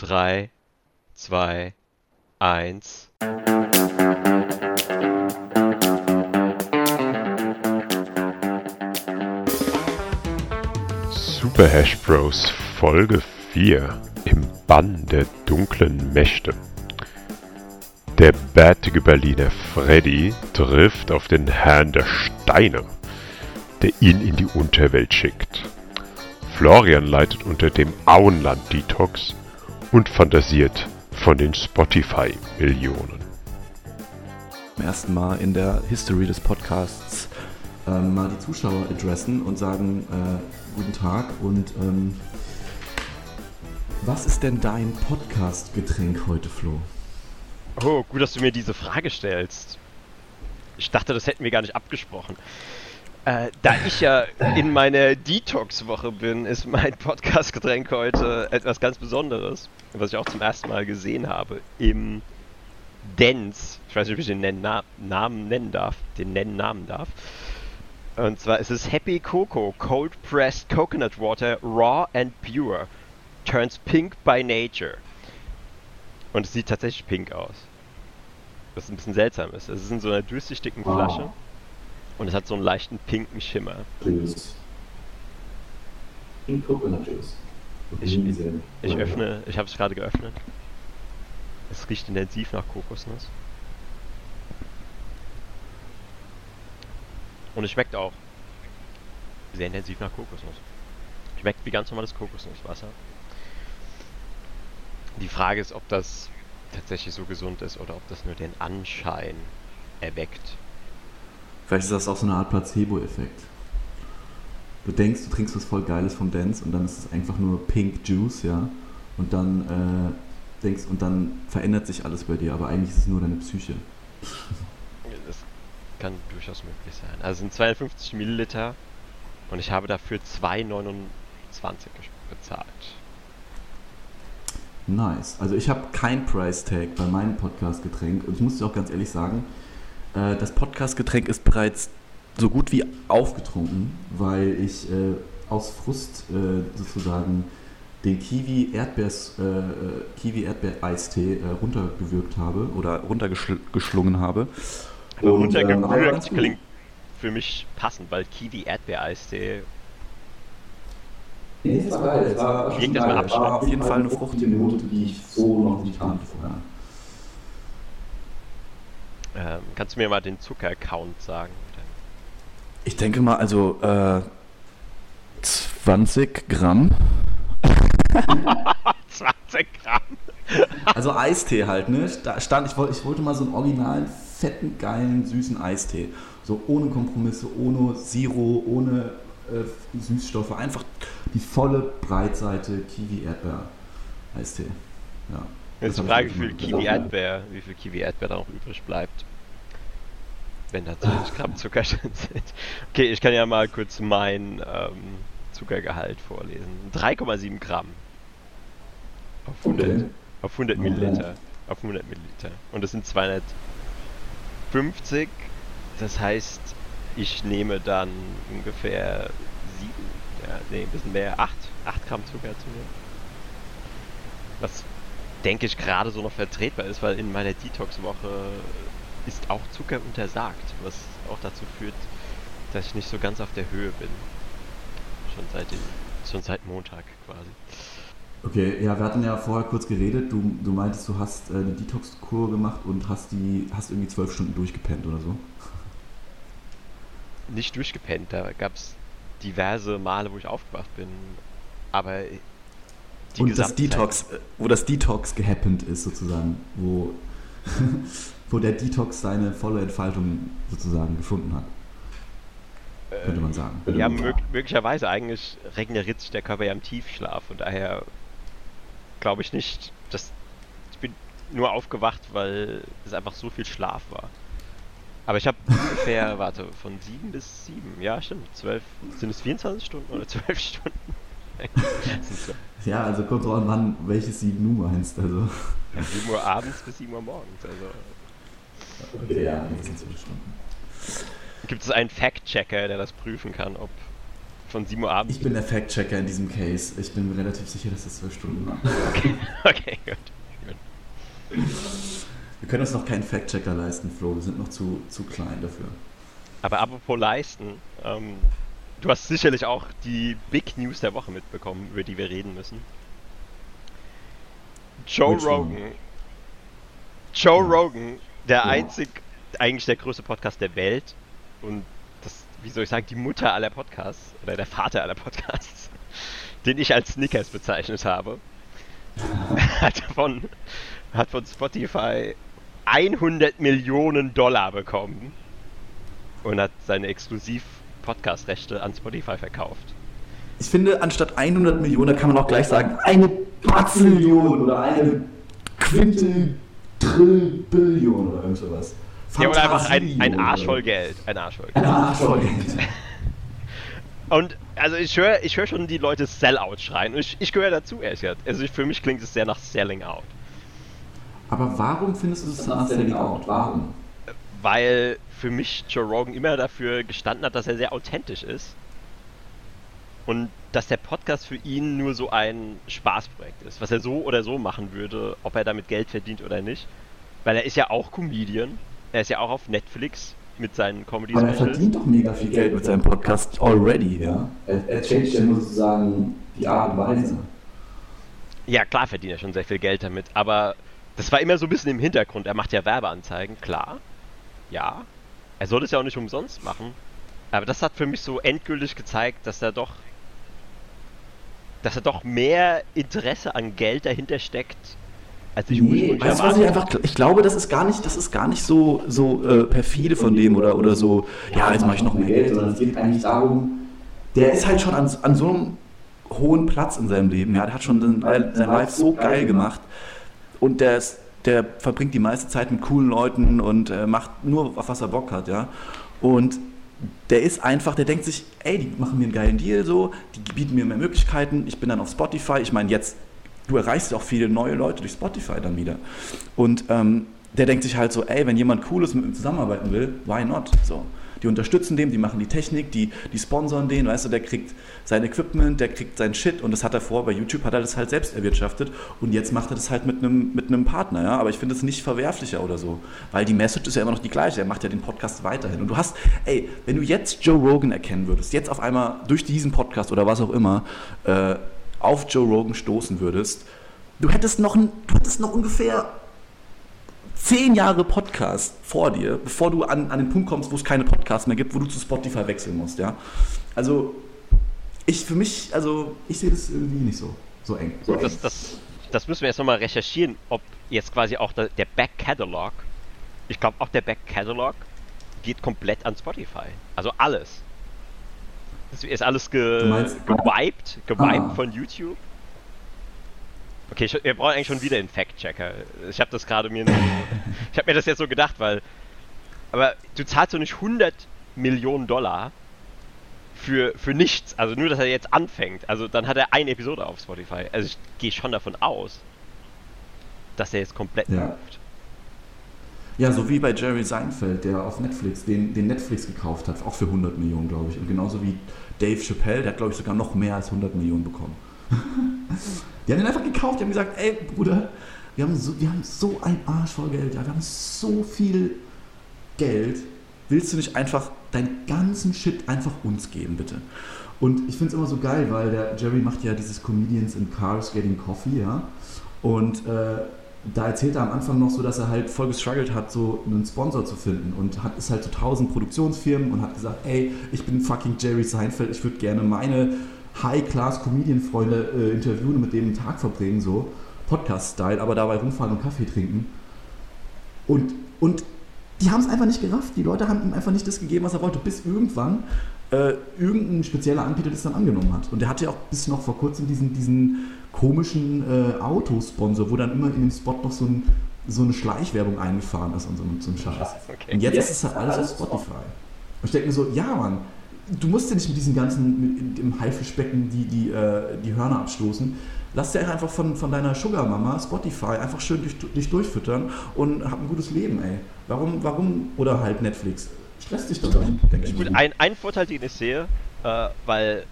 3, 2, 1. Super Hash Bros. Folge 4 im Bann der dunklen Mächte. Der bärtige Berliner Freddy trifft auf den Herrn der Steine, der ihn in die Unterwelt schickt. Florian leidet unter dem Auenland-Detox und fantasiert von den Spotify-Millionen. Zum ersten Mal in der History des Podcasts ähm, mal die Zuschauer adressen und sagen, äh, guten Tag und ähm, was ist denn dein Podcast-Getränk heute, Flo? Oh, gut, dass du mir diese Frage stellst. Ich dachte, das hätten wir gar nicht abgesprochen. Äh, da ich ja in meiner Detox-Woche bin, ist mein Podcast-Getränk heute etwas ganz Besonderes, was ich auch zum ersten Mal gesehen habe. Im Dance. Ich weiß nicht, ob ich den Nen Na Namen nennen darf. Den nennen Namen darf. Und zwar ist es Happy Coco Cold Pressed Coconut Water Raw and Pure. Turns pink by nature. Und es sieht tatsächlich pink aus. Was ein bisschen seltsam ist. Es ist in so einer durchsichtigen Flasche. Und es hat so einen leichten pinken Schimmer. Juice. Pink Coconut Juice. Ich, ich öffne, ich habe es gerade geöffnet. Es riecht intensiv nach Kokosnuss. Und es schmeckt auch sehr intensiv nach Kokosnuss. Schmeckt wie ganz normales Kokosnusswasser. Die Frage ist, ob das tatsächlich so gesund ist oder ob das nur den Anschein erweckt. Vielleicht ist das auch so eine Art Placebo-Effekt. Du denkst, du trinkst was voll Geiles vom Dance und dann ist es einfach nur Pink Juice, ja. Und dann äh, denkst und dann verändert sich alles bei dir, aber eigentlich ist es nur deine Psyche. Das kann durchaus möglich sein. Also es sind 52 Milliliter und ich habe dafür 2,29 bezahlt. Nice. Also ich habe kein Price Tag bei meinem Podcast-Getränk und ich muss dir auch ganz ehrlich sagen, äh, das Podcast-Getränk ist bereits so gut wie aufgetrunken, weil ich äh, aus Frust äh, sozusagen den Kiwi Erdbeers äh, Kiwi Erdbeer Eistee äh, runtergewürgt habe oder runtergeschlungen habe. Also runtergewürgt klingt für mich passend, weil Kiwi Erdbeer Eistee Nee, das war geil. Es war, war abschreckend. auf jeden Fall eine fruchtige Note, die ich so noch nicht kannte vorher. Ähm, kannst du mir mal den Zucker-Count sagen? Ich denke mal, also äh, 20 Gramm. 20 Gramm. Also Eistee halt, ne? Da stand, ich, wollte, ich wollte mal so einen originalen, fetten, geilen, süßen Eistee. So ohne Kompromisse, ohne Zero, ohne äh, Süßstoffe. Einfach die volle Breitseite Kiwi-Erdbeer-Eistee. Ja. Jetzt Frage, ich wie viel gemacht. Kiwi Erdbeer, wie viel Kiwi Erdbeer da noch übrig bleibt. Wenn da 20 Gramm Zucker drin sind. Okay, ich kann ja mal kurz mein ähm, Zuckergehalt vorlesen. 3,7 Gramm. Auf 100, Okay. auf 100 Alright. Milliliter. Auf 100 Milliliter. Und das sind 250. Das heißt, ich nehme dann ungefähr 7, ja, nee, ein bisschen mehr, 8, 8 Gramm Zucker zu mir. Was denke ich gerade so noch vertretbar ist, weil in meiner Detox-Woche ist auch Zucker untersagt, was auch dazu führt, dass ich nicht so ganz auf der Höhe bin. Schon seit, den, schon seit Montag quasi. Okay, ja, wir hatten ja vorher kurz geredet. Du, du meintest, du hast äh, eine Detox-Kur gemacht und hast die, hast irgendwie zwölf Stunden durchgepennt oder so. Nicht durchgepennt, da gab es diverse Male, wo ich aufgewacht bin. Aber die und das Detox, äh, wo das Detox gehappened ist sozusagen, wo, wo der Detox seine volle Entfaltung sozusagen gefunden hat, könnte man sagen. Ja, mög möglicherweise. Eigentlich regeneriert sich der Körper ja im Tiefschlaf und daher glaube ich nicht, dass ich bin nur aufgewacht, weil es einfach so viel Schlaf war. Aber ich habe ungefähr, warte, von 7 bis 7, ja stimmt, 12, sind es 24 Stunden oder 12 Stunden? Ja, also kommt drauf an, wann, welches Sieg du meinst. Also. von 7 Uhr abends bis 7 Uhr morgens. Also Okay, ja, das sind zwölf Stunden. gibt es einen Fact-Checker, der das prüfen kann, ob von 7 Uhr abends. Ich bin der Fact-Checker in diesem Case. Ich bin mir relativ sicher, dass es 12 Stunden waren. Okay, okay gut. gut. Wir können uns noch keinen Fact-Checker leisten, Flo. Wir sind noch zu, zu klein dafür. Aber apropos leisten, ähm, du hast sicherlich auch die Big News der Woche mitbekommen, über die wir reden müssen. Joe Which Rogan. one? Joe Ja. Rogan, der Ja. einzig, eigentlich der größte Podcast der Welt und das, wie soll ich sagen, die Mutter aller Podcasts oder der Vater aller Podcasts, den ich als Snickers bezeichnet habe, hat von, hat von Spotify 100 Millionen Dollar bekommen und hat seine Exklusiv-Podcast-Rechte an Spotify verkauft. Ich finde, anstatt 100 Millionen, da kann man auch gleich sagen, eine Batzellion oder eine Quinte Trillbillion oder irgend sowas. Ja, oder einfach ein, ein Arsch voll Geld. Ein Arsch voll Geld. Ein Arsch voll Geld. Und also ich höre ich hör schon die Leute Sellout schreien. Und ich, ich gehöre dazu, ehrlich gesagt. Also ich, für mich klingt es sehr nach Selling Out. Aber warum findest du das nach Selling Out? Warum? Weil für mich Joe Rogan immer dafür gestanden hat, dass er sehr authentisch ist. Und dass der Podcast für ihn nur so ein Spaßprojekt ist. Was er so oder so machen würde, ob er damit Geld verdient oder nicht. Weil er ist ja auch Comedian. Er ist ja auch auf Netflix mit seinen Comedy Aber er verdient doch mega viel Geld mit seinem Podcast already, ja? Er, er changed ja nur sozusagen die Art und Weise. Ja, klar verdient er schon sehr viel Geld damit, aber das war immer so ein bisschen im Hintergrund. Er macht ja Werbeanzeigen, klar. Ja. Er soll es ja auch nicht umsonst machen. Aber das hat für mich so endgültig gezeigt, dass er doch. dass er doch mehr Interesse an Geld dahinter steckt, als ich Nee, weißt was ich einfach, ich glaube, das ist gar nicht, das ist gar nicht so, so äh, perfide von dem oder, oder so, ja, jetzt mache ich noch mehr Geld, sondern es geht eigentlich darum, der ist halt schon an, an so einem hohen Platz in seinem Leben, ja, der hat schon sein Life so geil gemacht und der ist, der verbringt die meiste Zeit mit coolen Leuten und äh, macht nur, auf was er Bock hat, ja, und der ist einfach, der denkt sich, ey, die machen mir einen geilen Deal so, die bieten mir mehr Möglichkeiten, ich bin dann auf Spotify, ich meine jetzt, du erreichst auch viele neue Leute durch Spotify dann wieder. Und ähm, der denkt sich halt so, ey, wenn jemand Cooles mit ihm zusammenarbeiten will, why not? So. Die unterstützen dem, die machen die Technik, die, die sponsern den, weißt du, der kriegt sein Equipment, der kriegt sein Shit und das hat er vor, bei YouTube hat er das halt selbst erwirtschaftet und jetzt macht er das halt mit einem mit einem Partner, ja, aber ich finde es nicht verwerflicher oder so, weil die Message ist ja immer noch die gleiche, er macht ja den Podcast weiterhin. Und du hast, ey, wenn du jetzt Joe Rogan erkennen würdest, jetzt auf einmal durch diesen Podcast oder was auch immer, äh, auf Joe Rogan stoßen würdest, du hättest noch, du hättest noch ungefähr zehn Jahre Podcast vor dir, bevor du an, an den Punkt kommst, wo es keine Podcasts mehr gibt, wo du zu Spotify wechseln musst, ja. Also, ich für mich, also, ich sehe das irgendwie nicht so, so eng. So eng. Das, das, das müssen wir jetzt nochmal recherchieren, ob jetzt quasi auch der, der Back-Catalog, ich glaube auch der Back-Catalog geht komplett an Spotify. Also alles. Das ist alles ge, gewiped, gewiped Ah. von YouTube. Okay, ich, wir brauchen eigentlich schon wieder einen Fact-Checker. Ich habe das gerade mir, ich habe mir das jetzt so gedacht, weil, aber du zahlst doch nicht 100 Millionen Dollar für, für nichts. Also nur, dass er jetzt anfängt. Also dann hat er eine Episode auf Spotify. Also ich gehe schon davon aus, dass er jetzt komplett Ja. läuft. Ja, so wie bei Jerry Seinfeld, der auf Netflix, den, den Netflix gekauft hat, auch für 100 Millionen, glaube ich. Und genauso wie Dave Chappelle, der hat, glaube ich, sogar noch mehr als 100 Millionen bekommen. die haben ihn einfach gekauft, die haben gesagt, ey, Bruder, wir haben so, wir haben so ein Arsch voll Geld, ja, wir haben so viel Geld. Willst du nicht einfach deinen ganzen Shit einfach uns geben, bitte? Und ich finde es immer so geil, weil der Jerry macht ja dieses Comedians in Cars Getting Coffee, ja. Und äh, da erzählt er am Anfang noch so, dass er halt voll gestruggelt hat, so einen Sponsor zu finden und hat ist halt zu tausend Produktionsfirmen und hat gesagt, ey, ich bin fucking Jerry Seinfeld, ich würde gerne meine High-Class-Comedian-Freunde äh, interviewen und mit denen einen Tag verbringen, so Podcast-Style, aber dabei rumfahren und Kaffee trinken. Und, und die haben es einfach nicht gerafft. Die Leute haben ihm einfach nicht das gegeben, was er wollte, bis irgendwann äh, irgendein spezieller Anbieter das dann angenommen hat. Und der hatte ja auch bis noch vor kurzem diesen, diesen komischen äh, Autosponsor, wo dann immer in dem Spot noch so, ein, so eine Schleichwerbung eingefahren ist und so, so ein Scheiß. Okay. Und jetzt, ist es halt alles auf Spotify. Und ich denke mir so, ja Mann, du musst ja nicht mit diesen ganzen, mit, im Haifischbecken die, die, äh, die Hörner abstoßen. Lass dir einfach von, von deiner Sugar-Mama Spotify einfach schön dich, dich durchfüttern und hab ein gutes Leben, ey. Warum, warum, oder halt Netflix. Stress dich doch nicht, denke ich Gut, ein, ein Vorteil, den ich sehe, äh, weil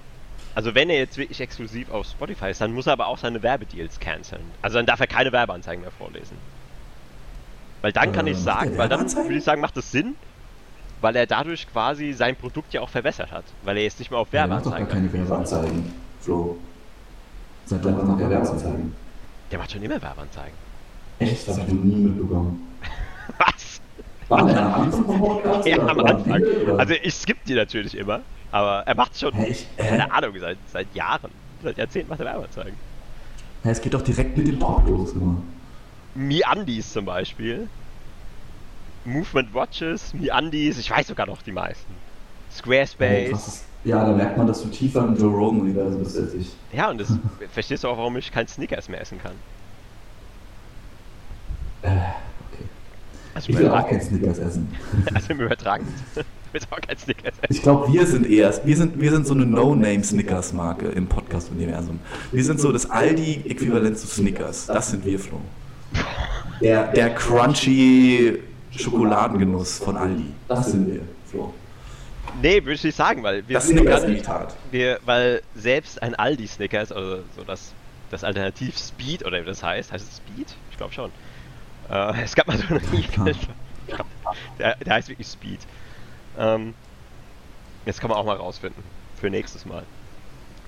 Also wenn er jetzt wirklich exklusiv auf Spotify ist, dann muss er aber auch seine Werbedeals canceln. Also dann darf er keine Werbeanzeigen mehr vorlesen. Weil dann kann Äh, ich sagen, weil dann würde ich sagen, macht das Sinn, weil er dadurch quasi sein Produkt ja auch verbessert hat. Weil er jetzt nicht mehr auf Der macht doch gar Werbeanzeigen. keine Werbeanzeigen, Flo. Seit wann macht er Werbeanzeigen? Der macht schon immer Werbeanzeigen. Echt? Das hab ich noch nie mitbekommen. Was? War der am Anfang vom Podcast? Ja, am Anfang. Also ich skippe die natürlich immer, aber er macht schon, Hä, ich- hä? keine Ahnung, seit, seit Jahren, seit Jahrzehnten macht er Werbeanzeigen. Hä, es geht doch direkt mit dem Talk los immer. MeUndies zum Beispiel. Movement Watches, MeUndies, ich weiß sogar noch die meisten. Squarespace. krasses- Ja, da merkt man, dass du tiefer im Joe Rogan-Universum bist als ich. Ja, und das verstehst du auch, warum ich kein Snickers mehr essen kann. Äh, okay. Also Ich will auch kein Snickers essen. Also im Übertragen. Ich will auch kein Snickers essen. Ich glaube, wir sind eher, wir sind, wir sind so eine No-Name-Snickers-Marke im Podcast-Universum. Wir sind so das Aldi-Äquivalent zu Snickers. Das sind wir, Flo. Der, der crunchy Schokoladengenuss von Aldi. Das sind wir, Flo. Nee, würde ich nicht sagen, weil wir Das sind gar nicht, wir, weil selbst ein Aldi Snickers, also so das, das Alternativ Speed oder wie das heißt, heißt es Speed? Ich glaube schon. Äh, es gab mal so einen Riegel, der, der heißt wirklich Speed. Ähm, jetzt kann man auch mal rausfinden. Für nächstes Mal.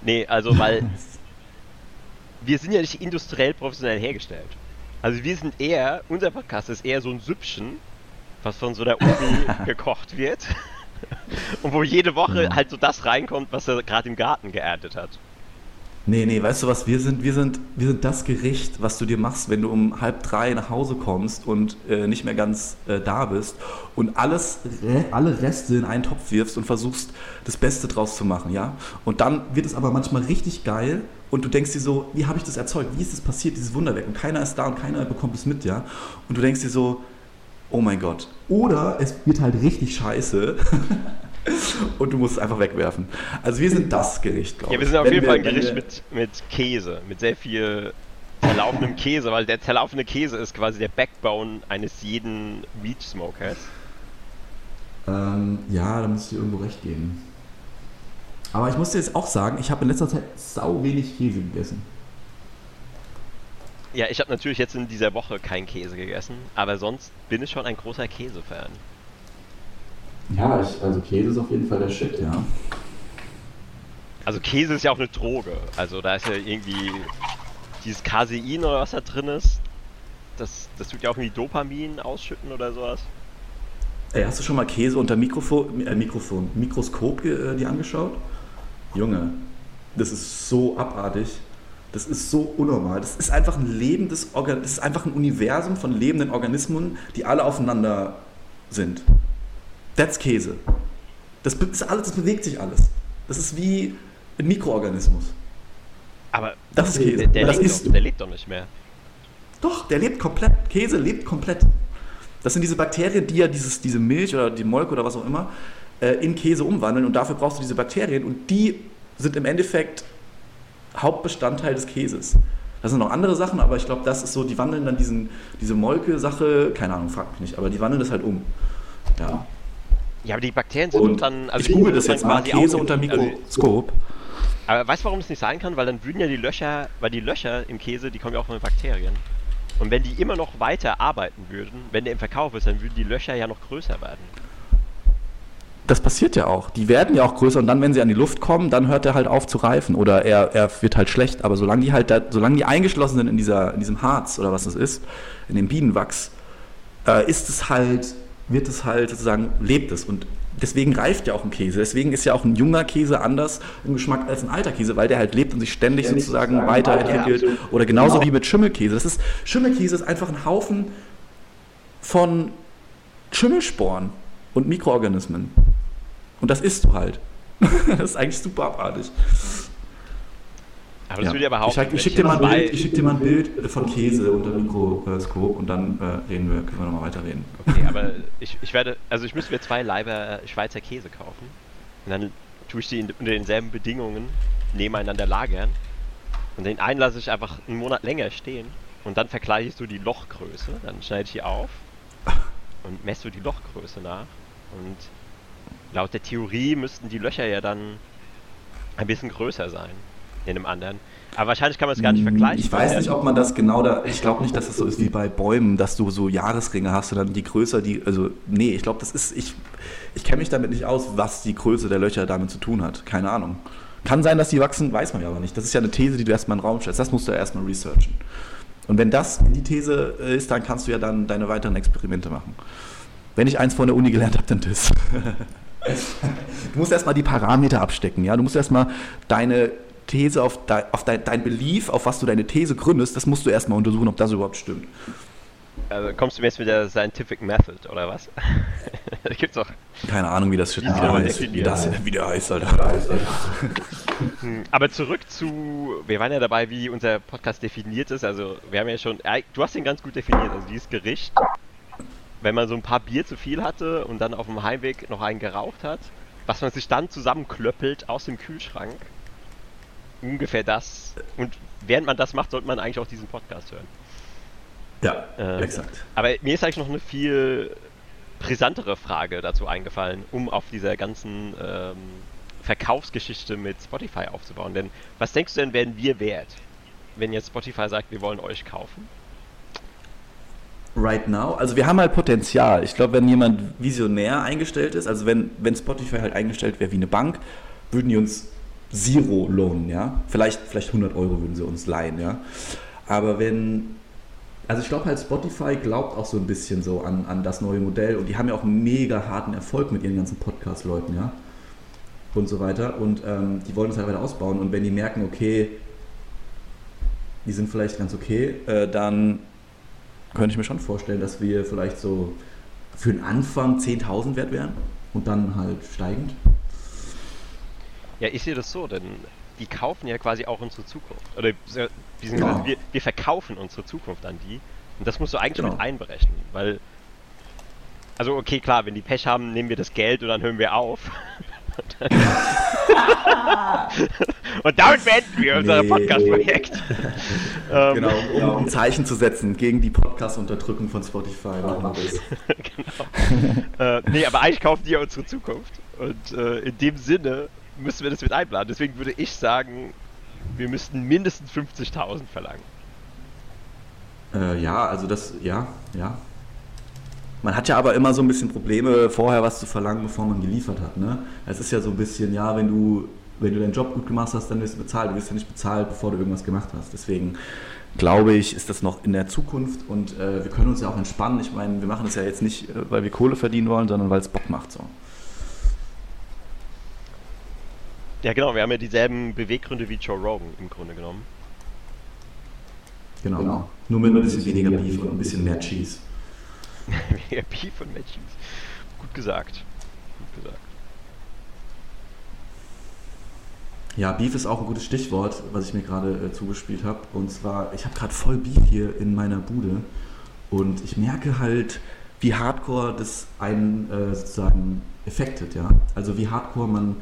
Nee, also weil wir sind ja nicht industriell professionell hergestellt. Also wir sind eher, unser Podcast ist eher so ein Süppchen, was von so der Omi gekocht wird. Und wo jede Woche Ja. halt so das reinkommt, was er gerade im Garten geerntet hat. Nee, nee, weißt du was, wir sind, wir sind, wir sind das Gericht, was du dir machst, wenn du um halb drei nach Hause kommst und äh, nicht mehr ganz äh, da bist und alles, alle Reste in einen Topf wirfst und versuchst, das Beste draus zu machen, ja? Und dann wird es aber manchmal richtig geil und du denkst dir so, wie habe ich das erzeugt? Wie ist das passiert, dieses Wunderwerk? Und keiner ist da und keiner bekommt es mit, ja? Und du denkst dir so, oh mein Gott. Oder es wird halt richtig scheiße und du musst es einfach wegwerfen. Also wir sind das Gericht, glaube ich. Ja, wir sind auf Wenn jeden Fall ein Gericht wir- mit, mit Käse, mit sehr viel zerlaufenem Käse, weil der zerlaufene Käse ist quasi der Backbone eines jeden Reach Smokers. Ähm, ja, da muss ich dir irgendwo recht geben. Aber ich muss dir jetzt auch sagen, ich habe in letzter Zeit sau wenig Käse gegessen. Ja, ich habe natürlich jetzt in dieser Woche keinen Käse gegessen, aber sonst bin ich schon ein großer Käsefan. Ja, ich, also Käse ist auf jeden Fall der Shit, ja. Also Käse ist ja auch eine Droge. Also da ist ja irgendwie dieses Casein oder was da drin ist. Das, das tut ja auch irgendwie Dopamin ausschütten oder sowas. Ey, hast du schon mal Käse unter Mikrofon, äh, Mikrofon, Mikroskop äh, dir angeschaut? Junge, das ist so abartig. Das ist so unnormal. Das ist einfach ein lebendes Organ das ist einfach ein Universum von lebenden Organismen, die alle aufeinander sind. That's Käse. Das, ist alles, das bewegt sich alles. Das ist wie ein Mikroorganismus. Aber Das ist Käse. der, der, das lebt isst doch, der lebt doch nicht mehr. Doch, der lebt komplett. Käse lebt komplett. Das sind diese Bakterien, die ja dieses, diese Milch oder die Molke oder was auch immer äh, in Käse umwandeln und dafür brauchst du diese Bakterien und die sind im Endeffekt Hauptbestandteil des Käses. Das sind noch andere Sachen, aber ich glaube, das ist so, die wandeln dann diesen, diese Molke-Sache, keine Ahnung, frag mich nicht, aber die wandeln das halt um. Ja. Ja, aber die Bakterien sind Und dann. Also ich google das jetzt mal, Käse unter Mikroskop. Aber weißt du, warum es nicht sein kann? Weil dann würden ja die Löcher, weil die Löcher im Käse, die kommen ja auch von den Bakterien. Und wenn die immer noch weiter arbeiten würden, wenn der im Verkauf ist, dann würden die Löcher ja noch größer werden. Das passiert ja auch. Die werden ja auch größer und dann, wenn sie an die Luft kommen, dann hört er halt auf zu reifen oder er, er wird halt schlecht. Aber solange die halt, da, solange die eingeschlossen sind in, dieser, in diesem Harz oder was das ist, in dem Bienenwachs, äh, ist es halt, wird es halt sozusagen, lebt es. Und deswegen reift ja auch ein Käse. Deswegen ist ja auch ein junger Käse anders im Geschmack als ein alter Käse, weil der halt lebt und sich ständig sozusagen weiterentwickelt. Ja, oder genauso Genau. wie mit Schimmelkäse. Das ist, Schimmelkäse ist einfach ein Haufen von Schimmelsporen und Mikroorganismen. Und das isst du halt. das ist eigentlich super abartig. Aber das Ja. würde ja behaupten, ich schick, wenn ich schick dir mal Bild, ich schick dir mal ein Bild von Käse unter Mikroskop und dann äh, reden wir, können wir nochmal weiterreden. Okay, aber ich, ich werde, also ich müsste mir zwei Leiber Schweizer Käse kaufen. Und dann tue ich die in, unter denselben Bedingungen nebeneinander lagern. Und den einen lasse ich einfach einen Monat länger stehen. Und dann vergleiche ich so die Lochgröße. Dann schneide ich die auf und messe so die Lochgröße nach. Und laut der Theorie müssten die Löcher ja dann ein bisschen größer sein in einem anderen. Aber wahrscheinlich kann man es gar nicht vergleichen. Ich weiß nicht, ob man das genau da. Ich glaube nicht, dass es so ist wie bei Bäumen, dass du so Jahresringe hast und dann die größer, die. Also, nee, ich glaube, das ist. Ich, ich kenne mich damit nicht aus, was die Größe der Löcher damit zu tun hat. Keine Ahnung. Kann sein, dass die wachsen, weiß man ja aber nicht. Das ist ja eine These, die du erstmal in den Raum stellst. Das musst du ja erstmal researchen. Und wenn das die These ist, dann kannst du ja dann deine weiteren Experimente machen. Wenn ich eins von der Uni gelernt habe, dann das. du musst erstmal die Parameter abstecken, ja. Du musst erstmal deine These auf, de, auf dein, dein Belief, auf was du deine These gründest, das musst du erstmal untersuchen, ob das überhaupt stimmt. Also kommst du mir jetzt mit der Scientific Method oder was? gibt's auch. Keine Ahnung, wie das Ja, wieder, aber heißt, wie das wieder heißt, Alter. Hm, Aber zurück zu, wir waren ja dabei, wie unser Podcast definiert ist. Also wir haben ja schon, du hast ihn ganz gut definiert. Also dieses Gericht, wenn man so ein paar Bier zu viel hatte und dann auf dem Heimweg noch einen geraucht hat, was man sich dann zusammenklöppelt aus dem Kühlschrank. Ungefähr das. Und während man das macht, sollte man eigentlich auch diesen Podcast hören. Ja, Ähm, exakt. Aber mir ist eigentlich noch eine viel brisantere Frage dazu eingefallen, um auf dieser ganzen ähm, Verkaufsgeschichte mit Spotify aufzubauen. Denn was denkst du denn, werden wir wert, wenn jetzt Spotify sagt, wir wollen euch kaufen? Right now, also wir haben halt Potenzial. Ich glaube, wenn jemand visionär eingestellt ist, also wenn, wenn Spotify halt eingestellt wäre wie eine Bank, würden die uns Zero lohnen, ja. Vielleicht, vielleicht 100 Euro würden sie uns leihen, ja. Aber wenn, also ich glaube halt, Spotify glaubt auch so ein bisschen so an, an das neue Modell und die haben ja auch mega harten Erfolg mit ihren ganzen Podcast-Leuten, ja. Und so weiter. Und ähm, die wollen es halt weiter ausbauen und wenn die merken, okay, die sind vielleicht ganz okay, äh, dann könnte ich mir schon vorstellen, dass wir vielleicht so für den Anfang 10.000 wert wären und dann halt steigend. Ja, ich sehe das so, denn die kaufen ja quasi auch unsere Zukunft. Oder Ja. quasi, wir, wir verkaufen unsere Zukunft an die. Und das musst du eigentlich Genau. mit einberechnen, weil. Also okay, klar, wenn die Pech haben, nehmen wir das Geld und dann hören wir auf. und damit beenden wir unser Nee. Podcast-Projekt. ähm, Genau, um ein Zeichen zu setzen gegen die Podcast-Unterdrückung von Spotify. Machen wir das. genau. äh, nee, aber eigentlich kaufen die ja unsere Zukunft. Und äh, in dem Sinne müssen wir das mit einplanen. Deswegen würde ich sagen, wir müssten mindestens 50.000 verlangen. Äh, ja, also das, ja, ja. Man hat ja aber immer so ein bisschen Probleme, vorher was zu verlangen, bevor man geliefert hat. Ne? Es ist ja so ein bisschen, ja, wenn du, wenn du deinen Job gut gemacht hast, dann wirst du bezahlt. Du wirst ja nicht bezahlt, bevor du irgendwas gemacht hast. Deswegen glaube ich, ist das noch in der Zukunft und äh, wir können uns ja auch entspannen. Ich meine, wir machen das ja jetzt nicht, äh, weil wir Kohle verdienen wollen, sondern weil es Bock macht. So. Ja, genau, wir haben ja dieselben Beweggründe wie Joe Rogan im Grunde genommen. Genau. Nur mit ein bisschen weniger Beef und ein bisschen mehr Cheese. Und mehr Cheese. Gut gesagt. Gut gesagt. Ja, Beef ist auch ein gutes Stichwort, was ich mir gerade äh, zugespielt habe. Und zwar, ich habe gerade voll Beef hier in meiner Bude. Und ich merke halt, wie hardcore das einen äh, sozusagen affected, ja. Also wie hardcore man,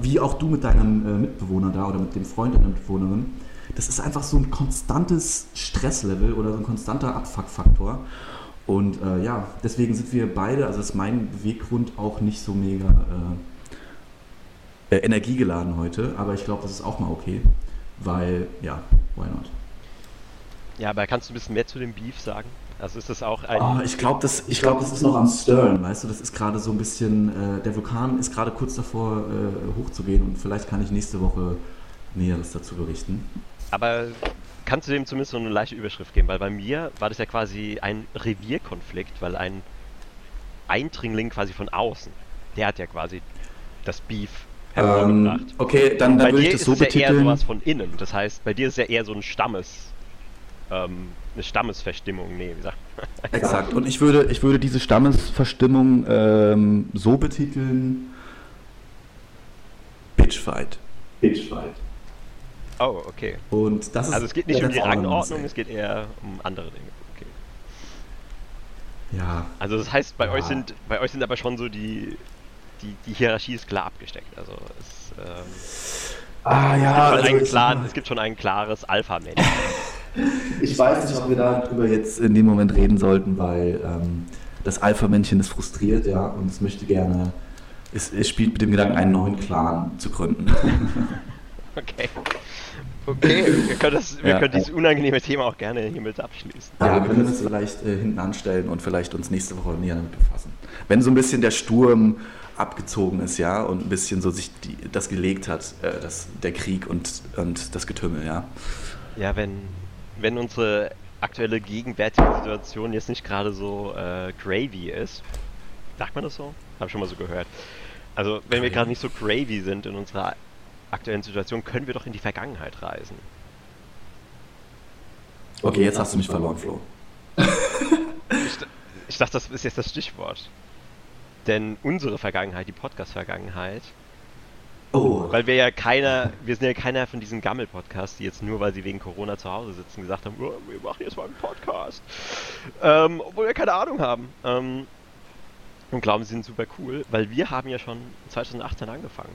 wie auch du mit deinem äh, Mitbewohner da oder mit dem Freund deiner Mitbewohnerin, das ist einfach so ein konstantes Stresslevel oder so ein konstanter Abfuckfaktor. Und äh, ja, deswegen sind wir beide, also ist mein Beweggrund auch nicht so mega äh, äh, energiegeladen heute, aber ich glaube, das ist auch mal okay, weil, ja, why not? Ja, aber kannst du ein bisschen mehr zu dem Beef sagen? Also ist das auch ein. Oh, ich glaube, das, ich glaub, das ist noch am Stirren, weißt du, das ist gerade so ein bisschen, äh, der Vulkan ist gerade kurz davor äh, hochzugehen und vielleicht kann ich nächste Woche Näheres dazu berichten. Aber kannst du dem zumindest so eine leichte Überschrift geben? Weil bei mir war das ja quasi ein Revierkonflikt, weil ein Eindringling quasi von außen, der hat ja quasi das Beef hervorgebracht. Ähm, okay, dann, bei dann würde dir ich das ist so es ja eher betiteln. sowas von innen. Das heißt, bei dir ist es ja eher so ein Stammes. Ähm, eine Stammesverstimmung. Nee, wie sagt man? Exakt. Und ich würde, ich würde diese Stammesverstimmung ähm, so betiteln: Bitchfight. Bitchfight. Oh, okay. Und das ist. Also es geht nicht um die Rangordnung, es geht eher um andere Dinge. Okay. Ja, Also das heißt, bei Ja. euch sind bei euch sind aber schon so die die, die Hierarchie ist klar abgesteckt. Also es, ähm, Ah es, ja, gibt schon also einen klaren, es gibt schon ein klares Alpha-Männchen. Ich weiß nicht, ob wir darüber jetzt in dem Moment reden sollten, weil ähm, das Alpha-Männchen ist frustriert, ja, und es möchte gerne es, es spielt mit dem Gedanken, einen neuen Clan zu gründen. Okay. Okay, wir können, das, wir Ja. können dieses unangenehme Thema auch gerne hiermit abschließen. Ja, wir können das vielleicht äh, hinten anstellen und vielleicht uns nächste Woche näher damit befassen. Wenn so ein bisschen der Sturm abgezogen ist, ja, und ein bisschen so sich die, das gelegt hat, äh, das, der Krieg und, und das Getümmel, ja. Ja, wenn, wenn unsere aktuelle gegenwärtige Situation jetzt nicht gerade so äh, gravy ist, sagt man das so? Ich schon mal so gehört. Also, wenn wir gerade nicht so gravy sind in unserer aktuellen Situation, können wir doch in die Vergangenheit reisen. Okay, jetzt hast du mich verloren, Flo. Ich, ich dachte, das ist jetzt das Stichwort. Denn unsere Vergangenheit, die Podcast-Vergangenheit, Oh, weil wir ja keiner, wir sind ja keiner von diesen Gammel-Podcasts, die jetzt nur, weil sie wegen Corona zu Hause sitzen, gesagt haben, "Oh, wir machen jetzt mal einen Podcast. Ähm, obwohl wir keine Ahnung haben. Ähm, und glauben, sie sind super cool, weil wir haben ja schon 2018 angefangen.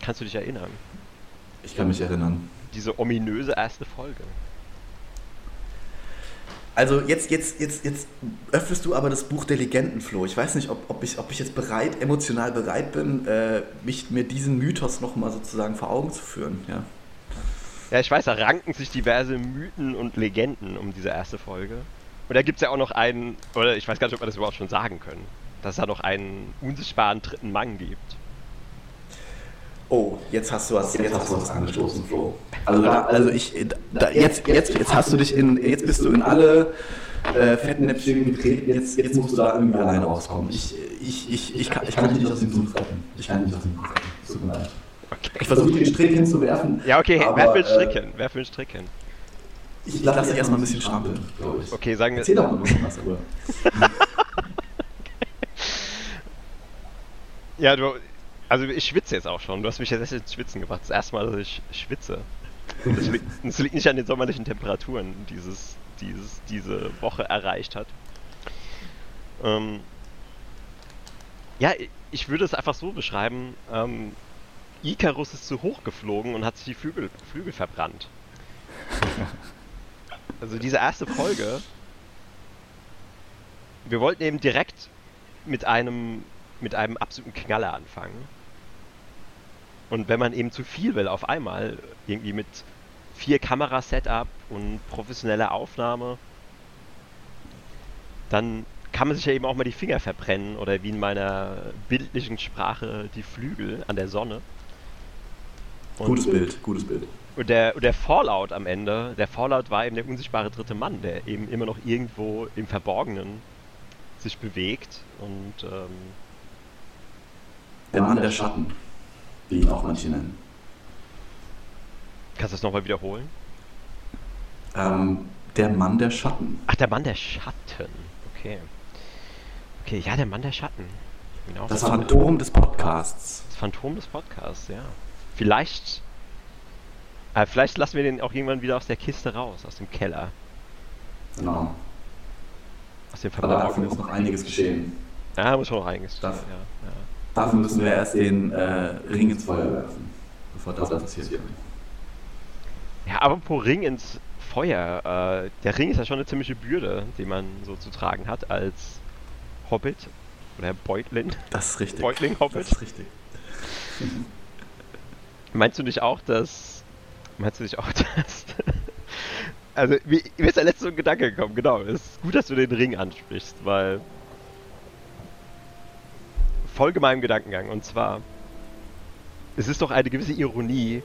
Kannst du dich erinnern? ich kann mich erinnern. Diese ominöse erste Folge. Also jetzt, jetzt, jetzt, jetzt öffnest du aber das Buch der Legenden, Flo. Ich weiß nicht, ob, ob, ich, ob ich jetzt bereit, emotional bereit bin, äh, mich mir diesen Mythos nochmal sozusagen vor Augen zu führen. Ja. Ja, ich weiß, da ranken sich diverse Mythen und Legenden um diese erste Folge. Und da gibt es ja auch noch einen, oder ich weiß gar nicht, ob wir das überhaupt schon sagen können, dass es da noch einen unsichtbaren dritten Mann gibt. Oh, jetzt hast du was, jetzt hast du was angestoßen, Flo. Also, da, also ich, da, jetzt, jetzt, jetzt hast du dich in, jetzt bist du in alle äh, Fettnäpfchen getreten. Jetzt, jetzt musst du da irgendwie alleine rauskommen. Ich, ich, ich, ich, kann, ich kann dich nicht aus dem Sumpf retten. Ich kann dich nicht aus dem Sumpf retten. Tut mir leid. Ich versuche den Strick hinzuwerfen. Ja, okay, aber, wer will äh, stricken? Wer will stricken? Ich lasse dich erstmal ein bisschen strampeln, glaube ich. Okay, sagen wir. Erzähl doch mal was, aber. Ja, du. Also ich schwitze jetzt auch schon. Du hast mich jetzt ins Schwitzen gebracht. Das erste Mal, dass ich schwitze. Und Das liegt, das liegt nicht an den sommerlichen Temperaturen, die dieses, dieses, diese Woche erreicht hat. Ähm, ja, ich würde es einfach so beschreiben. Ähm, Icarus ist zu hoch geflogen und hat sich die Flügel, Flügel verbrannt. Also diese erste Folge. Wir wollten eben direkt mit einem mit einem absoluten Knaller anfangen. Und wenn man eben zu viel will auf einmal, irgendwie mit vier Kamera-Setup und professioneller Aufnahme, dann kann man sich ja eben auch mal die Finger verbrennen oder wie in meiner bildlichen Sprache die Flügel an der Sonne. Und, Gutes Bild, gutes Bild. Und der, und der Fallout am Ende, der Fallout war eben der unsichtbare dritte Mann, der eben immer noch irgendwo im Verborgenen sich bewegt und ähm, Der Mann der Schatten, wie ihn auch manche nennen. kannst du das nochmal wiederholen? Ähm, der Mann der Schatten. Ach, der Mann der Schatten. Okay. Okay, ja, der Mann der Schatten. Genau. Das Phantom des Podcasts. Das Phantom des Podcasts, ja. Vielleicht. Äh, vielleicht lassen wir den auch irgendwann wieder aus der Kiste raus, aus dem Keller. Genau. Aus dem Aber dafür Verborgenen. muss noch einiges geschehen. Ja, muss schon noch einiges Das- ja, ja. Dafür müssen wir erst den äh, Ring ins Feuer werfen, bevor das passiert. Ja, apropos Ring ins Feuer. Äh, der Ring ist ja schon eine ziemliche Bürde, die man so zu tragen hat als Hobbit. Oder Beutlin. Das ist richtig. Beutling Hobbit. Das ist richtig. Meinst du nicht auch, dass. Meinst du nicht auch, dass. also, mir, mir ist der letzte Gedanke gekommen, genau. Es ist gut, dass du den Ring ansprichst, weil. Folge meinem Gedankengang. Und zwar. Es ist doch eine gewisse Ironie,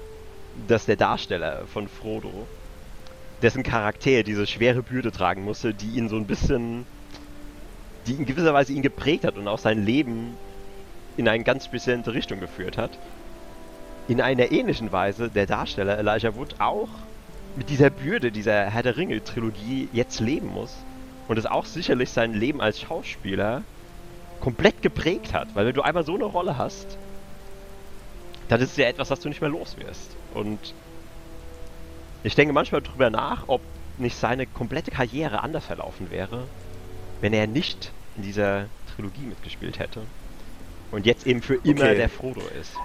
dass der Darsteller von Frodo, dessen Charakter diese schwere Bürde tragen musste, die ihn so ein bisschen. die in gewisser Weise ihn geprägt hat und auch sein Leben in eine ganz spezielle Richtung geführt hat in einer ähnlichen Weise der Darsteller Elijah Wood auch mit dieser Bürde dieser Herr der Ringe Trilogie jetzt leben muss und es auch sicherlich sein Leben als Schauspieler komplett geprägt hat, weil wenn du einmal so eine Rolle hast, dann ist es ja etwas, was du nicht mehr los wirst. Und ich denke manchmal drüber nach, ob nicht seine komplette Karriere anders verlaufen wäre, wenn er nicht in dieser Trilogie mitgespielt hätte und jetzt eben für immer Okay. der Frodo ist.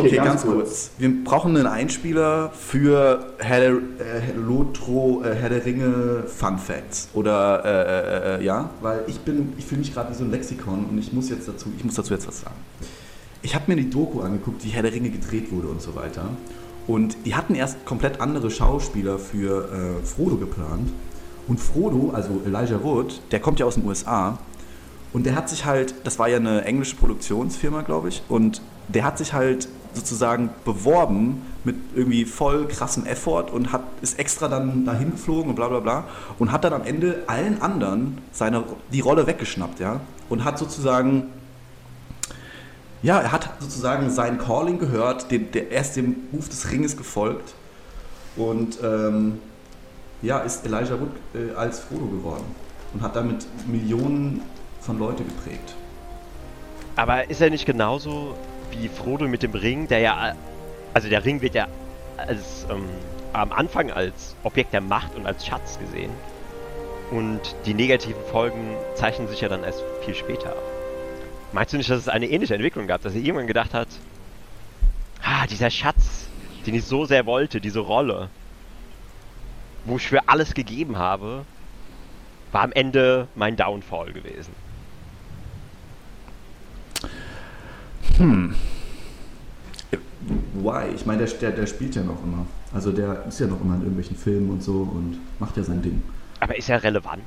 Okay, ganz kurz. Wir brauchen einen Einspieler für Herr der, äh, Lotro, äh, Herr der Ringe Fun Facts. Oder, äh, äh, äh ja, weil ich bin, ich fühle mich gerade wie so ein Lexikon und ich muss jetzt dazu, ich muss dazu jetzt was sagen. Ich habe mir die Doku angeguckt, wie Herr der Ringe gedreht wurde und so weiter. Und die hatten erst komplett andere Schauspieler für äh, Frodo geplant. Und Frodo, also Elijah Wood, der kommt ja aus den USA. Und der hat sich halt, das war ja eine englische Produktionsfirma, glaube ich, und der hat sich halt sozusagen beworben mit irgendwie voll krassem Effort und hat, ist extra dann dahin geflogen und bla bla bla und hat dann am Ende allen anderen seine, die Rolle weggeschnappt, ja. Und hat sozusagen, ja, er hat sozusagen sein Calling gehört, den, der erst dem Ruf des Ringes gefolgt und ähm, ja, ist Elijah Wood äh, als Frodo geworden und hat damit Millionen von Leute geprägt. Aber ist er nicht genauso wie Frodo mit dem Ring, der ja, also der Ring wird ja als, ähm, am Anfang als Objekt der Macht und als Schatz gesehen. Und die negativen Folgen zeichnen sich ja dann erst viel später ab. Meinst du nicht, dass es eine ähnliche Entwicklung gab, dass er irgendwann gedacht hat, ah, dieser Schatz, den ich so sehr wollte, diese Rolle, wo ich für alles gegeben habe, war am Ende mein Downfall gewesen. Hm. Why? Ich meine, der, der, der spielt ja noch immer. Also der ist ja noch immer in irgendwelchen Filmen und so und macht ja sein Ding. Aber ist er relevant?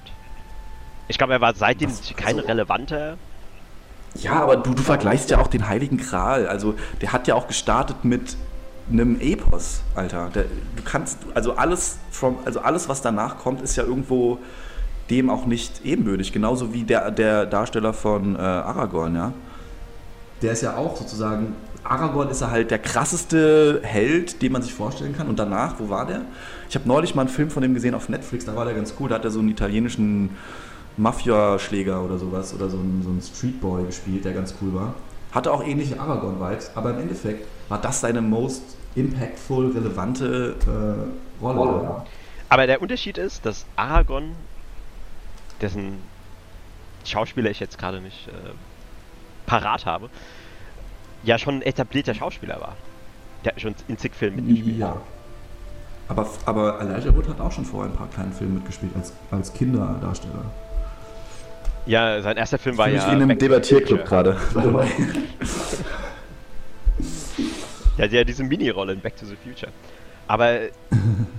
Ich glaube, er war seitdem Was? kein also, relevanter. Ja, aber du, du vergleichst ja auch den Heiligen Gral. Also der hat ja auch gestartet mit einem Epos, Alter. Der, du kannst, also alles, from, also alles, was danach kommt, ist ja irgendwo dem auch nicht ebenbürtig. Genauso wie der, der Darsteller von äh, Aragorn, ja der ist ja auch sozusagen, Aragorn ist ja halt der krasseste Held, den man sich vorstellen kann. Und danach, wo war der? Ich habe neulich mal einen Film von dem gesehen auf Netflix, da war der ganz cool, da hat er so einen italienischen Mafia-Schläger oder sowas oder so einen, so einen Streetboy gespielt, der ganz cool war. Hatte auch ähnliche Aragorn-Vibes, aber im Endeffekt war das seine most impactful, relevante äh, Rolle. Rolle. Aber der Unterschied ist, dass Aragorn, dessen Schauspieler ich jetzt gerade nicht äh, parat habe, ja schon ein etablierter Schauspieler war. Der hat schon in zig Filmen mitgespielt. Ja. Aber, aber Elijah Wood hat auch schon vorher ein paar kleinen Filmen mitgespielt, als, als Kinderdarsteller. Ja, sein erster Film war ja. Ich in einem Debattierclub gerade. ja, ja, diese Mini-Rolle in Back to the Future. Aber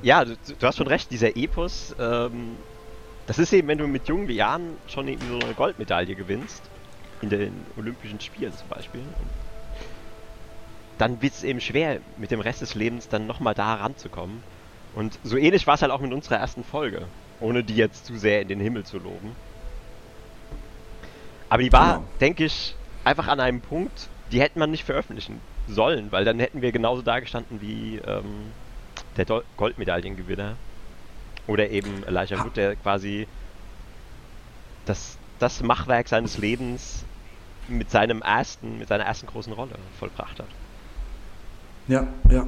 ja, du, du, hast schon recht, dieser Epos, ähm, das ist eben, wenn du mit jungen Jahren schon irgendwie so eine Goldmedaille gewinnst, in den Olympischen Spielen zum Beispiel. Und dann wird es eben schwer, mit dem Rest des Lebens dann nochmal da ranzukommen. Und so ähnlich war es halt auch mit unserer ersten Folge, ohne die jetzt zu sehr in den Himmel zu loben. Aber die war, genau. denke ich, einfach an einem Punkt, die hätte man nicht veröffentlichen sollen, weil dann hätten wir genauso dagestanden wie ähm, der Goldmedaillengewinner. Oder eben Elijah Wood, der quasi das, das Machwerk seines Lebens mit seinem ersten, mit seiner ersten großen Rolle vollbracht hat. Ja, ja.